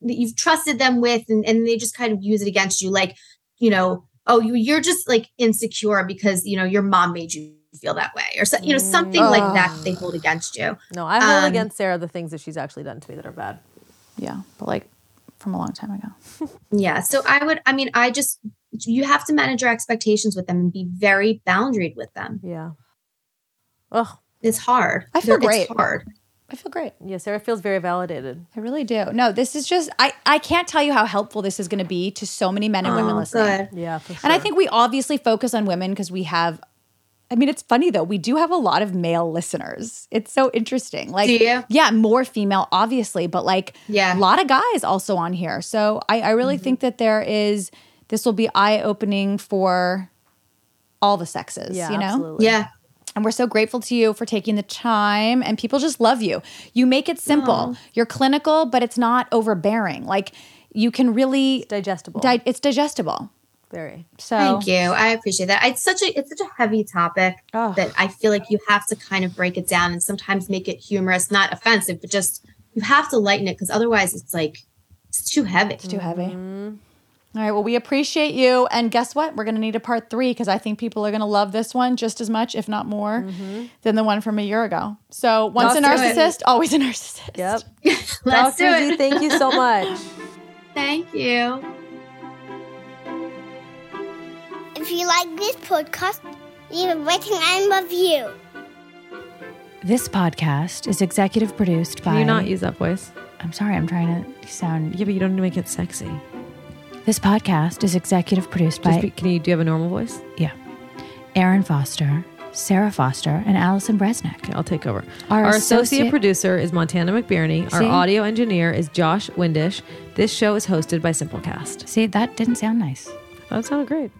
that you've trusted them with and, and they just kind of use it against you. Like, you know, oh, you you're just like insecure because you know your mom made you feel that way, or so, you know, something like that they hold against you. no, I hold um, against Sara the things that she's actually done to me that are bad. yeah, but like from a long time ago. Yeah. So I would, I mean, I just you have to manage your expectations with them and be very boundaried with them. Yeah. Ugh. It's hard. I feel They're- great. It's hard. I feel great. Yeah, Sara feels very validated. I really do. No, this is just I I can't tell you how helpful this is going to be to so many men and women Oh, listening. good. Yeah, for sure. And I think we obviously focus on women because we have I mean, it's funny though. We do have a lot of male listeners. It's so interesting. Like, Do you? yeah, more female, obviously, but like, Yeah. a lot of guys also on here. So I, I really Mm-hmm. think that there is. This will be eye opening for all the sexes. yeah, you know. absolutely. Yeah. And we're so grateful to you for taking the time. And people just love you. You make it simple. You're clinical, but it's not overbearing. Like you can really digestible. Di- it's digestible. very. So Thank you. I appreciate that. It's such a it's such a heavy topic Oh. that I feel like you have to kind of break it down and sometimes make it humorous, not offensive, but just you have to lighten it because otherwise it's like it's too heavy. It's too heavy. Mm-hmm. All right. Well, we appreciate you. And guess what? We're going to need a part three because I think people are going to love this one just as much, if not more, mm-hmm. than the one from a year ago. So once a Let's do it. narcissist, always a narcissist. Yep. Let's do it. G, thank you so much. Thank you. If you like this podcast, leave a rating and a review. This podcast is executive produced by. Can you not use that voice? I'm sorry, I'm trying to sound. Yeah, but you don't need to make it sexy. This podcast is executive produced by be, can you do you have a normal voice? yeah, Erin Foster, Sara Foster, and Allison Bresnick. Okay, I'll take over. Our Our, associate, associate- producer is Montana McBirney. Our audio engineer is Josh Windisch. This show is hosted by Simplecast. See, that didn't sound nice. That sounded great.